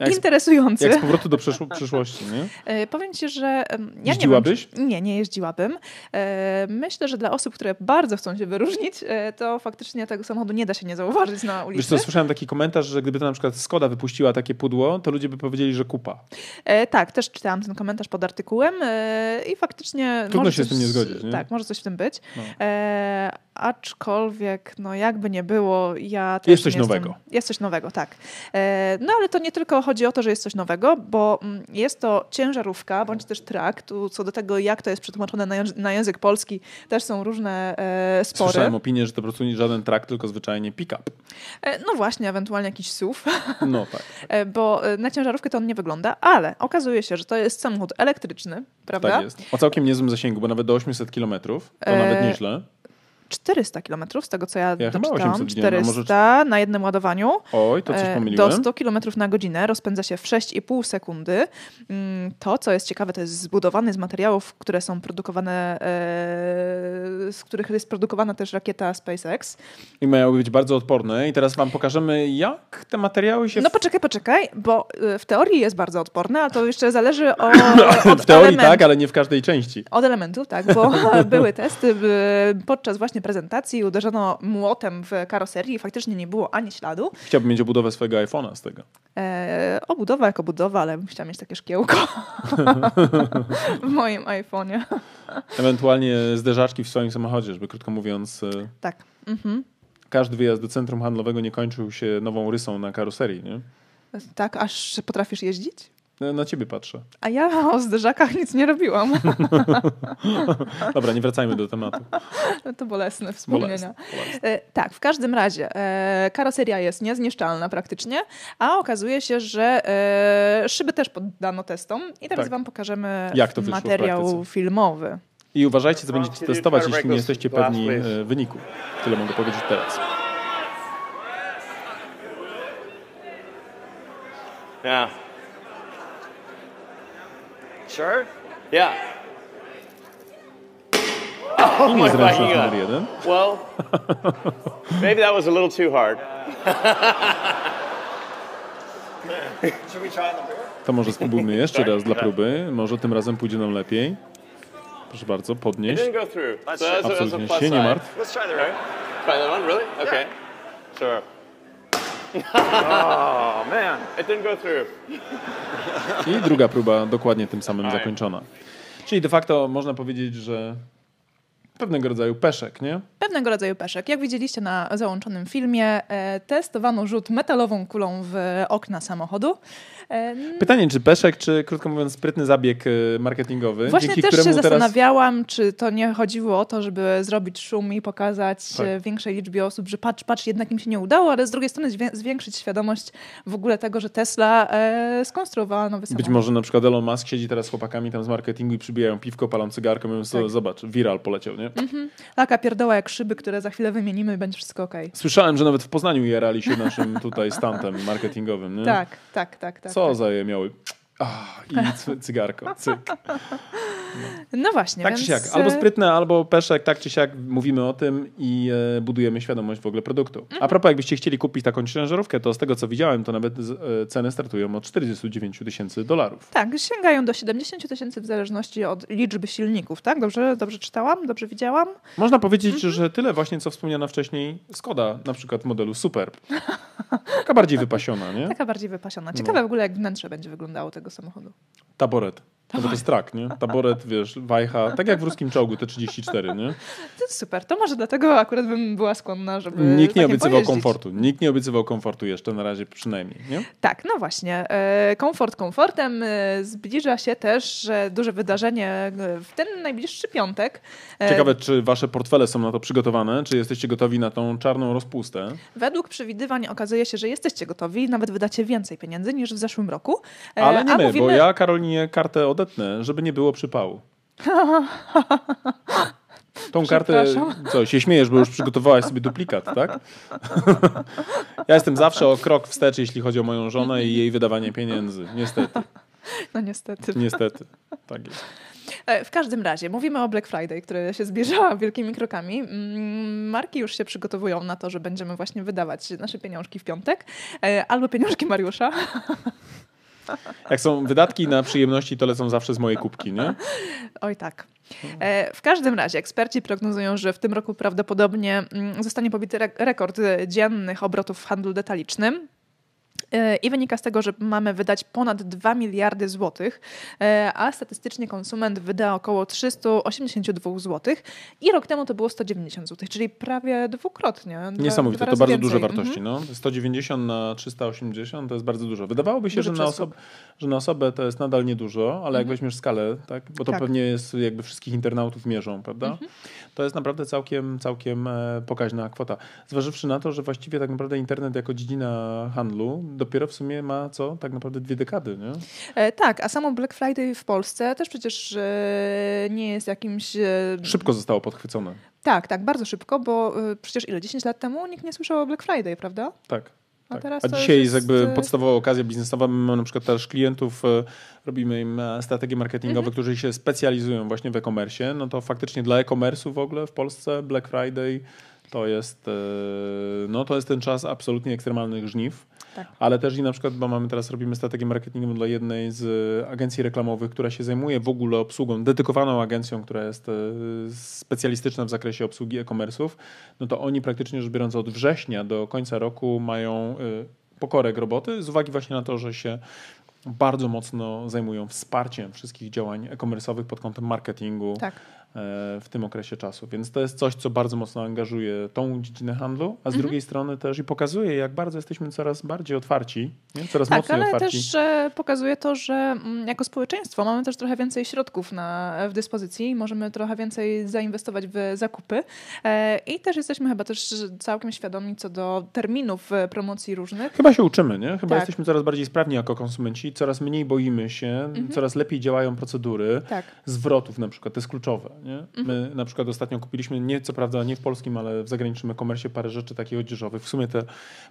Jak z- interesujący. Jak z powrotu do przeszło- przyszłości, nie? E, Powiem ci, że ja Jeździłabyś? Nie, wiem, nie, nie jeździłabym. E, Myślę, że dla osób, które bardzo chcą się wyróżnić, e, to faktycznie tego samochodu nie da się nie zauważyć na Wiesz ulicy. co, słyszałem taki komentarz, że gdyby to na przykład Skoda wypuściła takie pudło, to ludzie by powiedzieli, że kupa. Tak, też czytałam ten komentarz pod artykułem i faktycznie. Trudno się z coś, tym nie zgodzić, nie? Tak, może coś w tym być. No. Aczkolwiek, no jakby nie było, ja też Jest coś jestem- nowego. Jest coś nowego, tak. E, no ale to nie tylko chodzi o to, że jest coś nowego, bo mm, jest to ciężarówka, bądź też trak. Tu co do tego, jak to jest przetłumaczone na, języ- na język polski, też są różne e, spory. Słyszałem opinię, że to po prostu nie żaden trak, tylko zwyczajnie pick-up. E, no właśnie, ewentualnie jakiś SUV. No tak, bo na ciężarówkę to on nie wygląda, ale okazuje się, że to jest samochód elektryczny, prawda? tak jest. O całkiem niezłym zasięgu, bo nawet do 800 km, to E, nawet nieźle. 400 km, z tego co ja, Ja doczytałam. 800 widziałem, a może 400 na jednym ładowaniu. Oj, to coś E, pomyliłem. Do 100 km na godzinę rozpędza się w 6,5 sekundy. Mm, To, co jest ciekawe, to jest zbudowany z materiałów, które są produkowane, e, z których jest produkowana też rakieta SpaceX. I miały być bardzo odporne. I teraz wam pokażemy, jak te materiały się... No poczekaj, poczekaj, bo e, w teorii jest bardzo odporne, a to jeszcze zależy o, od w teorii elementu. tak, ale nie w każdej części. Od elementów, tak, bo były testy podczas właśnie prezentacji, uderzono młotem w karoserii i faktycznie nie było ani śladu. Chciałbym mieć obudowę swojego iPhone'a z tego. E, obudowa jako budowa, ale bym chciała mieć takie szkiełko w moim iPhone'ie. Ewentualnie zderzaczki w swoim samochodzie, żeby krótko mówiąc, e, Tak. Mhm. każdy wyjazd do centrum handlowego nie kończył się nową rysą na karoserii. Nie? Tak, aż potrafisz jeździć? Na- Na ciebie patrzę. A ja o zderzakach nic nie robiłam. Dobra, nie wracajmy do tematu. to bolesne wspomnienia. Bolesne, bolesne. E, tak, w każdym razie e, karoseria jest niezniszczalna praktycznie, a okazuje się, że e, szyby też poddano testom i teraz Tak. wam pokażemy materiał filmowy. I uważajcie, co będziecie testować, jeśli nie jesteście pewni wyniku. Tyle mogę powiedzieć teraz. Yeah. Sure? Yeah. I niezręczność my God. Well, maybe that was a little too hard. To może spróbujmy jeszcze raz dla próby. Może tym razem pójdzie nam lepiej. Proszę bardzo, podnieść. Absolutnie się nie martw. Let's try the right. Try that one, really? Okay. Sure. Oh man. It didn't go through. I druga próba dokładnie tym samym zakończona. Czyli de facto można powiedzieć, że pewnego rodzaju peszek, nie? Pewnego rodzaju peszek. Jak widzieliście na załączonym filmie, e, testowano rzut metalową kulą w okna samochodu. E, Pytanie, czy peszek, czy krótko mówiąc sprytny zabieg e, marketingowy, Właśnie dzięki też któremu się teraz... zastanawiałam, czy to nie chodziło o to, żeby zrobić szum i pokazać Tak. większej liczbie osób, że patrz, patrz, jednak im się nie udało, ale z drugiej strony zwię- zwiększyć świadomość w ogóle tego, że Tesla skonstruowała nowy samochód. Być może na przykład Elon Musk siedzi teraz z chłopakami tam z marketingu i przybijają piwko, palą cygarkę, mówią, Tak. zobacz, viral poleciał, nie? Taka pierdoła jak szyby, które za chwilę wymienimy i będzie wszystko. Słyszałem, że nawet w Poznaniu jarali się naszym tutaj stantem marketingowym, nie? Tak, tak, tak, tak. Co tak. za je miały? I cy- cygarko, cyk. No właśnie, Tak więc... czy siak, albo e, sprytne, albo peszek, tak czy siak mówimy o tym i e, budujemy świadomość w ogóle produktu. Mhm. A propos, jakbyście chcieli kupić taką ciężarówkę, to z tego co widziałem, to nawet e, ceny startują od 49 tysięcy dolarów. Tak, sięgają do 70 tysięcy w zależności od liczby silników, tak? Dobrze, dobrze czytałam? Dobrze widziałam? Można powiedzieć, Mhm. że tyle właśnie, co wspomniana wcześniej Skoda, na przykład modelu Superb. Taka bardziej wypasiona, nie? Taka bardziej wypasiona. No. Ciekawe w ogóle, jak wnętrze będzie wyglądało tego samochodu. Taboret. No bo to jest trak, nie? Taboret, wiesz, wajcha, tak jak w ruskim czołgu, te 34, nie? To jest super. To może dlatego akurat bym była skłonna, żeby Nikt nie obiecywał pojeździć. komfortu. Nikt nie obiecywał komfortu jeszcze na razie przynajmniej, nie? Tak, no właśnie. E, Komfort komfortem. e, Zbliża się też duże wydarzenie e, w ten najbliższy piątek. Ciekawe, czy wasze portfele są na to przygotowane, czy jesteście gotowi na tą czarną rozpustę. Według przewidywań okazuje się, że jesteście gotowi, nawet wydacie więcej pieniędzy niż w zeszłym roku. Ale nie a my, bo mówimy- ja Karolinie kartę odetnę, żeby nie było przypału. Tą kartę, co, się śmiejesz, bo już przygotowałaś sobie duplikat, tak? ja jestem zawsze o krok wstecz, jeśli chodzi o moją żonę i jej wydawanie pieniędzy. Niestety, No niestety. niestety. Tak jest. E, W każdym razie, mówimy o Black Friday, które się zbliża wielkimi krokami. Mm, Marki już się przygotowują na to, że będziemy właśnie wydawać nasze pieniążki w piątek, e, albo pieniążki Mariusza. Jak są wydatki na przyjemności, to lecą zawsze z mojej kubki, nie? Oj tak. E, W każdym razie eksperci prognozują, że w tym roku prawdopodobnie mm, zostanie pobity re- rekord e, dziennych obrotów w handlu detalicznym. E, I wynika z tego, że mamy wydać ponad 2 miliardy złotych, e, a statystycznie konsument wyda około 382 złotych i rok temu to było 190 złotych, czyli prawie dwukrotnie. Niesamowite, to bardzo więcej. duże Mhm. wartości. No. 190 na 380 to jest bardzo dużo. Wydawałoby się, że na, przeskok. osob- że na osobę to jest nadal niedużo, ale jak weźmiesz skalę, tak? bo to Tak. pewnie jest jakby wszystkich internautów mierzą, prawda? Mhm. To jest naprawdę całkiem, całkiem e, pokaźna kwota. Zważywszy na to, że właściwie tak naprawdę internet jako dziedzina handlu dopiero w sumie ma co? Tak naprawdę dwie dekady, nie? E, Tak, a samo Black Friday w Polsce też przecież e, nie jest jakimś... e, Szybko zostało podchwycone. Tak, tak, bardzo szybko, bo y, przecież ile? 10 lat temu nikt nie słyszał o Black Friday, prawda? Tak. A tak. teraz A dzisiaj jest, jakby e, podstawowa okazja biznesowa. My mamy na przykład też klientów, e, robimy im e, strategie marketingowe, Mhm. którzy się specjalizują właśnie w e-commerce. No to faktycznie dla e-commerce'u w ogóle w Polsce Black Friday to jest, e, no to jest ten czas absolutnie ekstremalnych żniw. Tak. Ale też i na przykład, bo mamy teraz, robimy strategię marketingową dla jednej z e, agencji reklamowych, która się zajmuje w ogóle obsługą, dedykowaną agencją, która jest e, specjalistyczna w zakresie obsługi e-commerce'ów, no to oni praktycznie rzecz biorąc od września do końca roku mają pokorek roboty z uwagi właśnie na to, że się bardzo mocno zajmują wsparciem wszystkich działań e-commerce'owych pod kątem marketingu Tak. E, w tym okresie czasu. Więc to jest coś, co bardzo mocno angażuje tą dziedzinę handlu, a z Mhm. drugiej strony też i pokazuje, jak bardzo jesteśmy coraz bardziej otwarci, nie? coraz Tak, mocniej ale otwarci. też e, pokazuje to, że mm, jako społeczeństwo mamy też trochę więcej środków na, w dyspozycji, możemy trochę więcej zainwestować w zakupy e, i też jesteśmy chyba też całkiem świadomi co do terminów promocji różnych. Chyba się uczymy, nie? Chyba Tak. jesteśmy coraz bardziej sprawni jako konsumenci, coraz mniej boimy się, Mhm. coraz lepiej działają procedury. Tak. Zwrotów na przykład, to jest kluczowe. Nie? Mhm. My na przykład ostatnio kupiliśmy, nie co prawda nie w polskim, ale w zagranicznym e-commerce parę rzeczy takich odzieżowych. W sumie te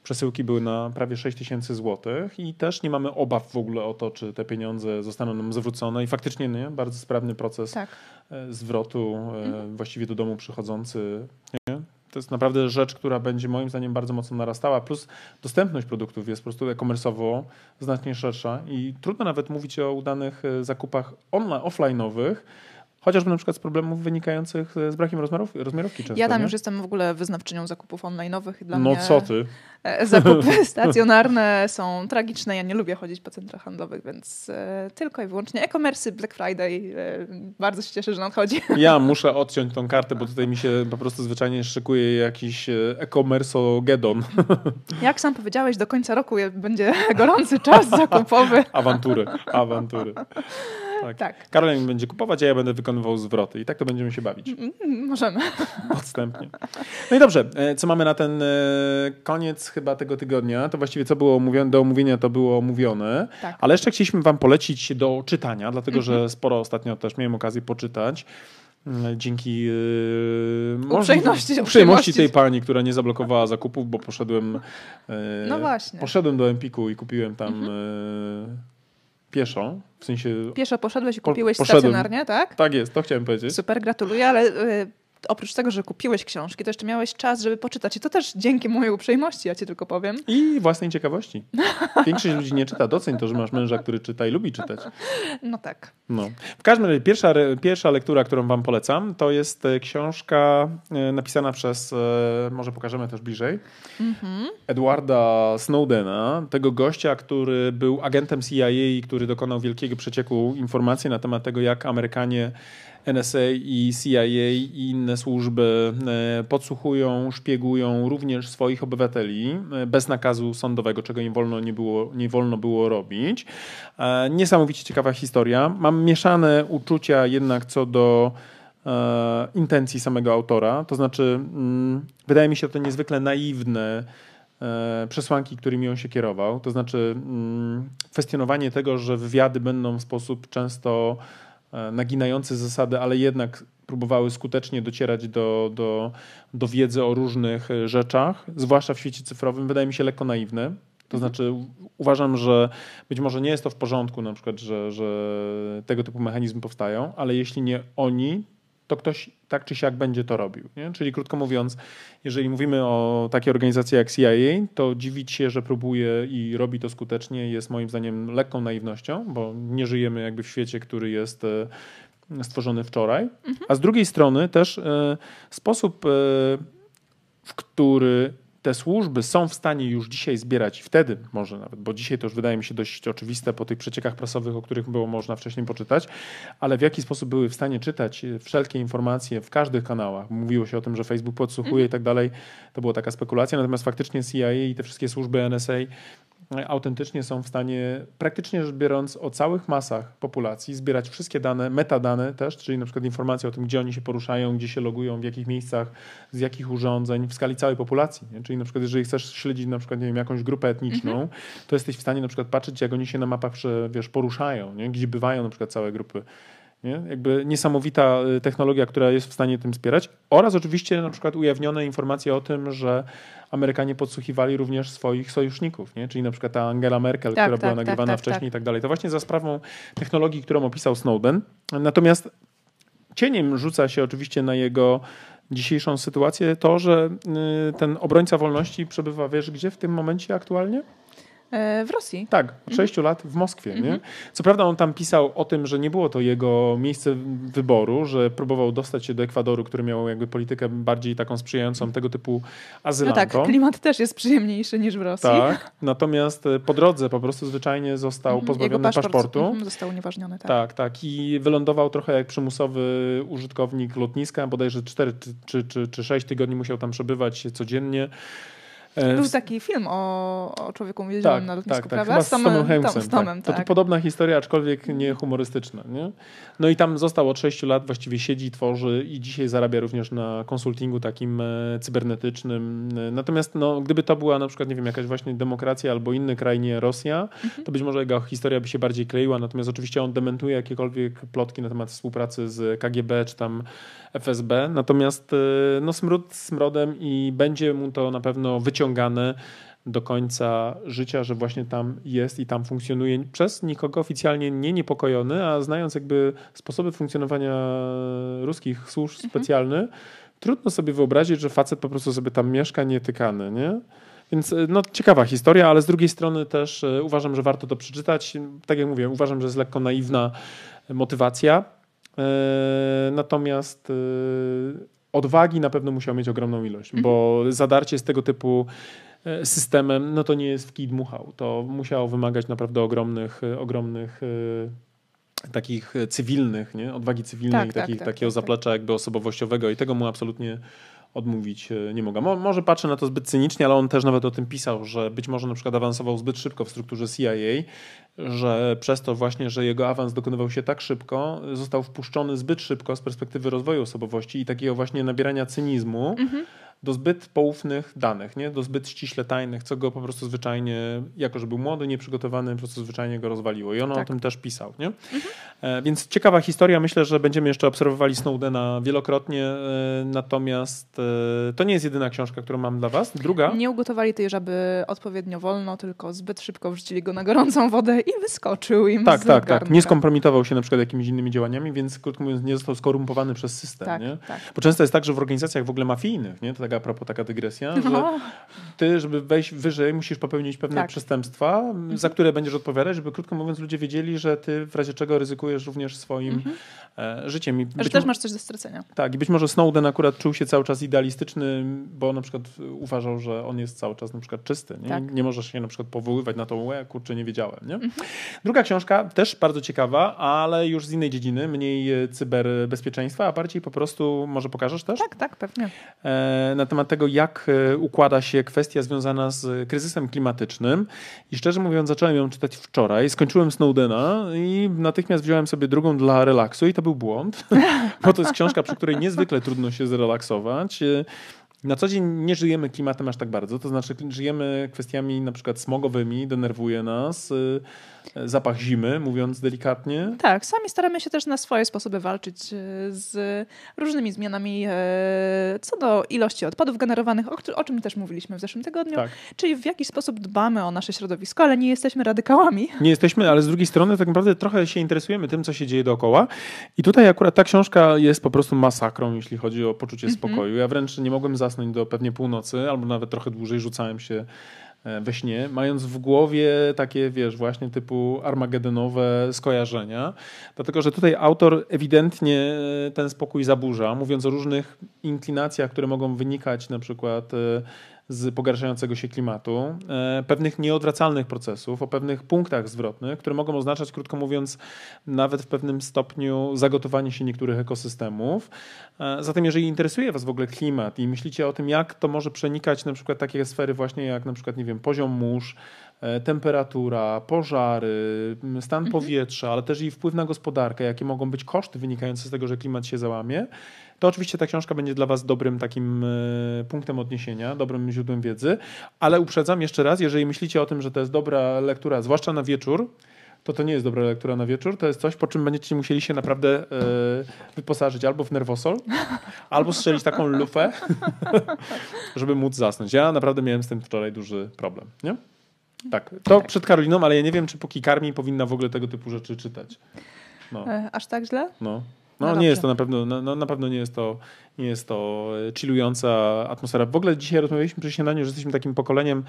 przesyłki były na prawie 6 tysięcy złotych i też nie mamy obaw w ogóle o to, czy te pieniądze zostaną nam zwrócone i faktycznie nie, bardzo sprawny proces Tak. e, zwrotu e, właściwie do domu przychodzący. Nie? To jest naprawdę rzecz, która będzie moim zdaniem bardzo mocno narastała, plus dostępność produktów jest po prostu e-commerce'owo znacznie szersza i trudno nawet mówić o udanych e, zakupach online, offline'owych, Chociażby na przykład z problemów wynikających z brakiem rozmiarów, rozmiarówki często, Ja tam nie? już jestem w ogóle wyznawczynią zakupów online'owych. Dla No mnie co ty? e, Zakupy stacjonarne są tragiczne. Ja nie lubię chodzić po centrach handlowych, więc e, tylko i wyłącznie e-commerce, Black Friday. E, bardzo się cieszę, że nadchodzi. Ja muszę odciąć tą kartę, bo tutaj mi się po prostu zwyczajnie szykuje jakiś e-commerce gedon. Jak sam powiedziałeś, do końca roku będzie gorący czas zakupowy. Awantury, awantury. Tak. Tak. Będzie kupować, a ja będę wykonywał zwroty. I tak to będziemy się bawić Mm, Możemy. podstępnie. No i dobrze, e, co mamy na ten e, koniec chyba tego tygodnia? To właściwie co było omówione, do omówienia to było omówione. Tak. Ale jeszcze chcieliśmy wam polecić do czytania, dlatego że sporo ostatnio też miałem okazję poczytać. Mm, Dzięki yy, Uprzejmości- uprzejmości tej pani, która nie zablokowała zakupów, bo poszedłem yy, No poszedłem do Empiku i kupiłem tam yy, pieszo, w sensie Pieszo poszedłeś i kupiłeś stacjonarnie, tak? tak jest, to chciałem powiedzieć. Super, gratuluję, ale y, oprócz tego, że kupiłeś książki, to jeszcze miałeś czas, żeby poczytać. I to też dzięki mojej uprzejmości, ja ci tylko powiem. I własnej ciekawości. Większość ludzi nie czyta. Doceń to, że masz męża, który czyta i lubi czytać. No tak. No. W każdym razie pierwsza, pierwsza lektura, którą wam polecam, to jest e, książka e, napisana przez, e, może pokażemy też bliżej, Edwarda Snowdena, tego gościa, który był agentem CIA i który dokonał wielkiego przecieku informacji na temat tego, jak Amerykanie NSA i CIA i inne służby e, podsłuchują, szpiegują również swoich obywateli e, bez nakazu sądowego, czego im wolno nie było, nie wolno było robić. E, Niesamowicie ciekawa historia. Mam mieszane uczucia jednak co do intencji samego autora. To znaczy, mm, wydaje mi się to niezwykle naiwne przesłanki, którymi on się kierował. To znaczy, mm, kwestionowanie tego, że wywiady będą w sposób często naginający zasady, ale jednak próbowały skutecznie docierać do, do, do wiedzy o różnych e, rzeczach, zwłaszcza w świecie cyfrowym, wydaje mi się lekko naiwne. To znaczy, u- uważam, że być może nie jest to w porządku, na przykład, że, że tego typu mechanizmy powstają, ale jeśli nie oni, to ktoś tak czy siak będzie to robił. Nie? Czyli krótko mówiąc, jeżeli mówimy o takiej organizacji jak CIA, to dziwić się, że próbuje i robi to skutecznie, jest moim zdaniem lekką naiwnością, bo nie żyjemy jakby w świecie, który jest e, stworzony wczoraj. A z drugiej strony też e, sposób, e, w który te służby są w stanie już dzisiaj zbierać, i wtedy może nawet, bo dzisiaj to już wydaje mi się dość oczywiste po tych przeciekach prasowych, o których było można wcześniej poczytać, ale w jaki sposób były w stanie czytać wszelkie informacje w każdych kanałach. Mówiło się o tym, że Facebook podsłuchuje i tak dalej. To była taka spekulacja, natomiast faktycznie CIA i te wszystkie służby NSA autentycznie są w stanie, praktycznie rzecz biorąc, o całych masach populacji zbierać wszystkie dane, metadane też, czyli na przykład informacje o tym, gdzie oni się poruszają, gdzie się logują, w jakich miejscach, z jakich urządzeń, w skali całej populacji. Nie? Czyli na przykład, jeżeli chcesz śledzić na przykład, nie wiem, jakąś grupę etniczną, to jesteś w stanie na przykład patrzeć, jak oni się na mapach, wiesz, poruszają, nie? gdzie bywają na przykład całe grupy. Nie? Jakby niesamowita y, technologia, która jest w stanie tym wspierać. Oraz oczywiście na przykład ujawnione informacje o tym, że Amerykanie podsłuchiwali również swoich sojuszników, nie? czyli na przykład ta Angela Merkel, Tak, która tak, była tak, nagrywana tak, wcześniej tak. i tak dalej. To właśnie za sprawą technologii, którą opisał Snowden. Natomiast cieniem rzuca się oczywiście na jego dzisiejszą sytuację to, że y, ten obrońca wolności przebywa, wiesz gdzie w tym momencie aktualnie? E, w Rosji. Tak, od sześciu lat w Moskwie. Nie? Co prawda on tam pisał o tym, że nie było to jego miejsce wyboru, że próbował dostać się do Ekwadoru, który miał jakby politykę bardziej taką sprzyjającą tego typu No azylantom. tak, klimat też jest przyjemniejszy niż w Rosji. Tak, natomiast e, po drodze po prostu zwyczajnie został Mhm, pozbawiony paszport paszportu. mhm, został unieważniony, tak. Tak, tak. I wylądował trochę jak przymusowy użytkownik lotniska, bodajże 4 czy, czy, czy 6 tygodni musiał tam przebywać codziennie. E, Był taki film o, o człowieku uwięzionym tak, na lotnisku, tak, tak. prawda? Z Tomem. Tom, Tomem, tak. To tak. tu podobna historia, aczkolwiek nie humorystyczna. Nie? No i tam został od 6 lat, właściwie siedzi, tworzy i dzisiaj zarabia również na konsultingu takim e, cybernetycznym. E, Natomiast no, gdyby to była na przykład, nie wiem, jakaś właśnie demokracja albo inny kraj, nie Rosja, to być może jego historia by się bardziej kleiła. Natomiast oczywiście on dementuje jakiekolwiek plotki na temat współpracy z KGB czy tam FSB. Natomiast no, smród smrodem i będzie mu to na pewno wyciągane do końca życia, że właśnie tam jest i tam funkcjonuje przez nikogo oficjalnie nie niepokojony, a znając jakby sposoby funkcjonowania ruskich służb specjalnych, trudno sobie wyobrazić, że facet po prostu sobie tam mieszka nietykany, nie? Więc e, no, ciekawa historia, ale z drugiej strony też e, uważam, że warto to przeczytać. Tak jak mówię, uważam, że jest lekko naiwna motywacja. E, natomiast odwagi na pewno musiał mieć ogromną ilość, mhm. bo zadarcie z tego typu e, systemem, no to nie jest w kij dmuchał. To musiało wymagać naprawdę ogromnych, ogromnych takich cywilnych, nie? odwagi cywilnej, tak, takich, tak, tak, takiego tak, zaplecza jakby osobowościowego i tego mu absolutnie odmówić e, nie mogę. Mo może patrzę na to zbyt cynicznie, ale on też nawet o tym pisał, że być może na przykład awansował zbyt szybko w strukturze CIA, że przez to właśnie, że jego awans dokonywał się tak szybko, został wpuszczony zbyt szybko z perspektywy rozwoju osobowości i takiego właśnie nabierania cynizmu. -hmm do zbyt poufnych danych, nie? do zbyt ściśle tajnych, co go po prostu zwyczajnie, jako że był młody, nieprzygotowany, po prostu zwyczajnie go rozwaliło. I on tak. o tym też pisał. Nie? Mhm. E, więc ciekawa historia. Myślę, że będziemy jeszcze obserwowali Snowdena wielokrotnie, e, natomiast e, to nie jest jedyna książka, którą mam dla was. Druga. Nie ugotowali tej żaby odpowiednio wolno, tylko zbyt szybko wrzucili go na gorącą wodę i wyskoczył im Tak, tak, tak. Nie skompromitował się na przykład jakimiś innymi działaniami, więc krótko mówiąc nie został skorumpowany przez system. Tak, nie? Tak. Bo często jest tak, że w organizacjach w ogóle mafijnych, nie? to taka a propos taka dygresja, że no. ty, żeby wejść wyżej, musisz popełnić pewne tak. przestępstwa, mhm. za które będziesz odpowiadać, żeby krótko mówiąc ludzie wiedzieli, że ty w razie czego ryzykujesz również swoim mhm. E, życiem. I że też masz coś do stracenia. Tak, i być może Snowden akurat czuł się cały czas idealistyczny, bo na przykład uważał, że on jest cały czas na przykład czysty. Nie, tak. nie możesz się na przykład powoływać na to, łe, kurczę, nie wiedziałem. Nie? Mhm. Druga książka, też bardzo ciekawa, ale już z innej dziedziny, mniej cyberbezpieczeństwa, a bardziej po prostu, może pokażesz też? Tak, tak, pewnie. E, na temat tego, jak e, układa się kwestia związana z kryzysem klimatycznym. I szczerze mówiąc, zacząłem ją czytać wczoraj. Skończyłem Snowdena i natychmiast wziąłem sobie drugą dla relaksu i to był błąd, bo to jest książka, przy której niezwykle trudno się zrelaksować. E, na co dzień nie żyjemy klimatem aż tak bardzo, to znaczy żyjemy kwestiami na przykład smogowymi, denerwuje nas, y, zapach zimy, mówiąc delikatnie. Tak, sami staramy się też na swoje sposoby walczyć y, z różnymi zmianami y, co do ilości odpadów generowanych, o, czym też mówiliśmy w zeszłym tygodniu, tak. czyli w jaki sposób dbamy o nasze środowisko, ale nie jesteśmy radykałami. Nie jesteśmy, ale z drugiej strony tak naprawdę trochę się interesujemy tym, co się dzieje dookoła i tutaj akurat ta książka jest po prostu masakrą, jeśli chodzi o poczucie spokoju. Ja wręcz nie mogłem zasnąć do pewnie północy, albo nawet trochę dłużej rzucałem się e, we śnie, mając w głowie takie, wiesz, właśnie typu armagedonowe skojarzenia. Dlatego, że tutaj autor ewidentnie e, ten spokój zaburza, mówiąc o różnych inklinacjach, które mogą wynikać na przykład e, z pogarszającego się klimatu, e, pewnych nieodwracalnych procesów, o pewnych punktach zwrotnych, które mogą oznaczać, krótko mówiąc, nawet w pewnym stopniu zagotowanie się niektórych ekosystemów. E, zatem, jeżeli interesuje Was w ogóle klimat i myślicie o tym, jak to może przenikać na przykład takie sfery właśnie jak na przykład, nie wiem, poziom mórz, e, temperatura, pożary, stan mhm. powietrza, ale też i wpływ na gospodarkę, jakie mogą być koszty wynikające z tego, że klimat się załamie, to oczywiście ta książka będzie dla Was dobrym takim e, punktem odniesienia, dobrym źródłem wiedzy, ale uprzedzam jeszcze raz, jeżeli myślicie o tym, że to jest dobra lektura, zwłaszcza na wieczór, to to nie jest dobra lektura na wieczór, to jest coś, po czym będziecie musieli się naprawdę e, wyposażyć albo w nerwosol, albo strzelić taką lufę, żeby móc zasnąć. Ja naprawdę miałem z tym wczoraj duży problem, nie? Tak, to tak. przed Karoliną, ale ja nie wiem, czy póki karmi powinna w ogóle tego typu rzeczy czytać. No. E, aż tak źle? No. No, no nie jest to na pewno, no, no, na pewno nie jest to, nie jest to chillująca atmosfera. W ogóle dzisiaj rozmawialiśmy przy śniadaniu, że jesteśmy takim pokoleniem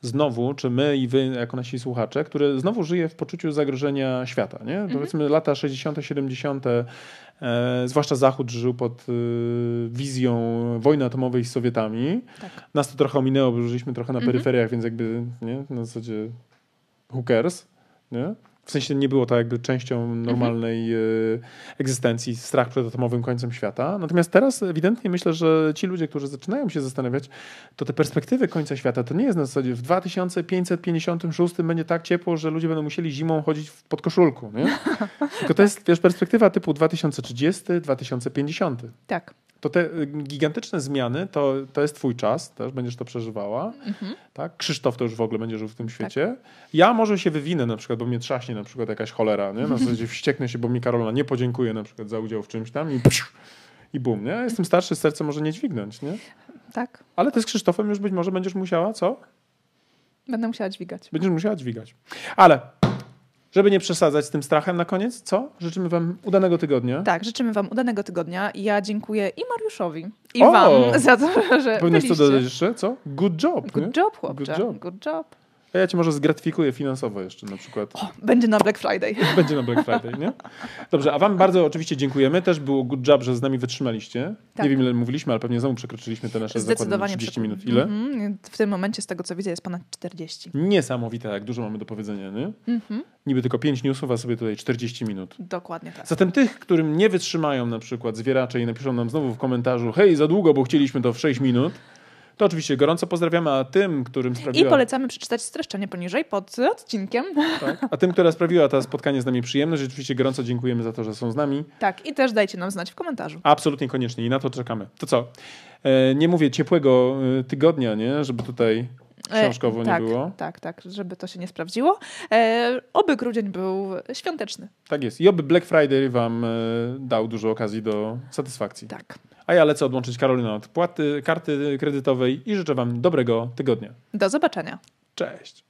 znowu, czy my i wy jako nasi słuchacze, które znowu żyje w poczuciu zagrożenia świata. Nie? Mhm. Powiedzmy lata 60., 70., e, zwłaszcza Zachód żył pod e, wizją wojny atomowej z Sowietami. Tak. Nas to trochę ominęło, bo żyliśmy trochę na mhm. peryferiach, więc jakby nie? na zasadzie cares? Nie? W sensie nie było to jakby częścią normalnej mhm. egzystencji, strach przed atomowym końcem świata. Natomiast teraz ewidentnie myślę, że ci ludzie, którzy zaczynają się zastanawiać, to te perspektywy końca świata to nie jest na zasadzie w 2556 będzie tak ciepło, że ludzie będą musieli zimą chodzić w podkoszulku. Nie? Tylko to jest wiesz, perspektywa typu 2030, 2050. Tak to te y, gigantyczne zmiany to, to jest twój czas, też będziesz to przeżywała. Mhm. Tak? Krzysztof to już w ogóle będzie żył w tym świecie. Tak. Ja może się wywinę na przykład, bo mnie trzaśnie na przykład jakaś cholera, nie? Na zasadzie wścieknę się, bo mi Karolina nie podziękuje na przykład za udział w czymś tam i psz, i bum, nie? Jestem starszy, serce może nie dźwignąć, nie? Tak. Ale ty z Krzysztofem już być może będziesz musiała, co? Będę musiała dźwigać. Będziesz musiała dźwigać. Ale żeby nie przesadzać z tym strachem na koniec, co? Życzymy Wam udanego tygodnia. Tak, życzymy Wam udanego tygodnia. Ja dziękuję i Mariuszowi, i o! Wam za to, że Powinieneś co dodać jeszcze, co? Good job. Good nie? job, chłopcze. Good job. Good job. A ja cię może zgratyfikuję finansowo jeszcze na przykład. O, będzie na Black Friday. Będzie na Black Friday, nie? Dobrze, a wam bardzo oczywiście dziękujemy. Też było good job, że z nami wytrzymaliście. Tak. Nie wiem ile mówiliśmy, ale pewnie znowu przekroczyliśmy te nasze Zdecydowanie 30 minut. przekro- Ile? Mhm. W tym momencie, z tego co widzę, jest ponad 40. Niesamowite, jak dużo mamy do powiedzenia, nie? Mhm. Niby tylko 5 newsów, a sobie tutaj 40 minut. Dokładnie tak. Zatem tych, którym nie wytrzymają na przykład zwieracze i napiszą nam znowu w komentarzu hej, za długo, bo chcieliśmy to w 6 minut, to oczywiście gorąco pozdrawiamy, a tym, którym I sprawiła... polecamy przeczytać streszczenie poniżej pod odcinkiem. Tak, a tym, która sprawiła to spotkanie z nami przyjemność, rzeczywiście gorąco dziękujemy za to, że są z nami. Tak, i też dajcie nam znać w komentarzu. Absolutnie koniecznie i na to czekamy. To co? E, nie mówię ciepłego e, tygodnia, nie? Żeby tutaj książkowo E, tak, nie było. Tak, tak, żeby to się nie sprawdziło. E, oby grudzień był świąteczny. Tak jest. I oby Black Friday wam e, dał dużo okazji do satysfakcji. Tak. A ja lecę odłączyć Karolina od płaty, karty kredytowej i życzę wam dobrego tygodnia. Do zobaczenia. Cześć.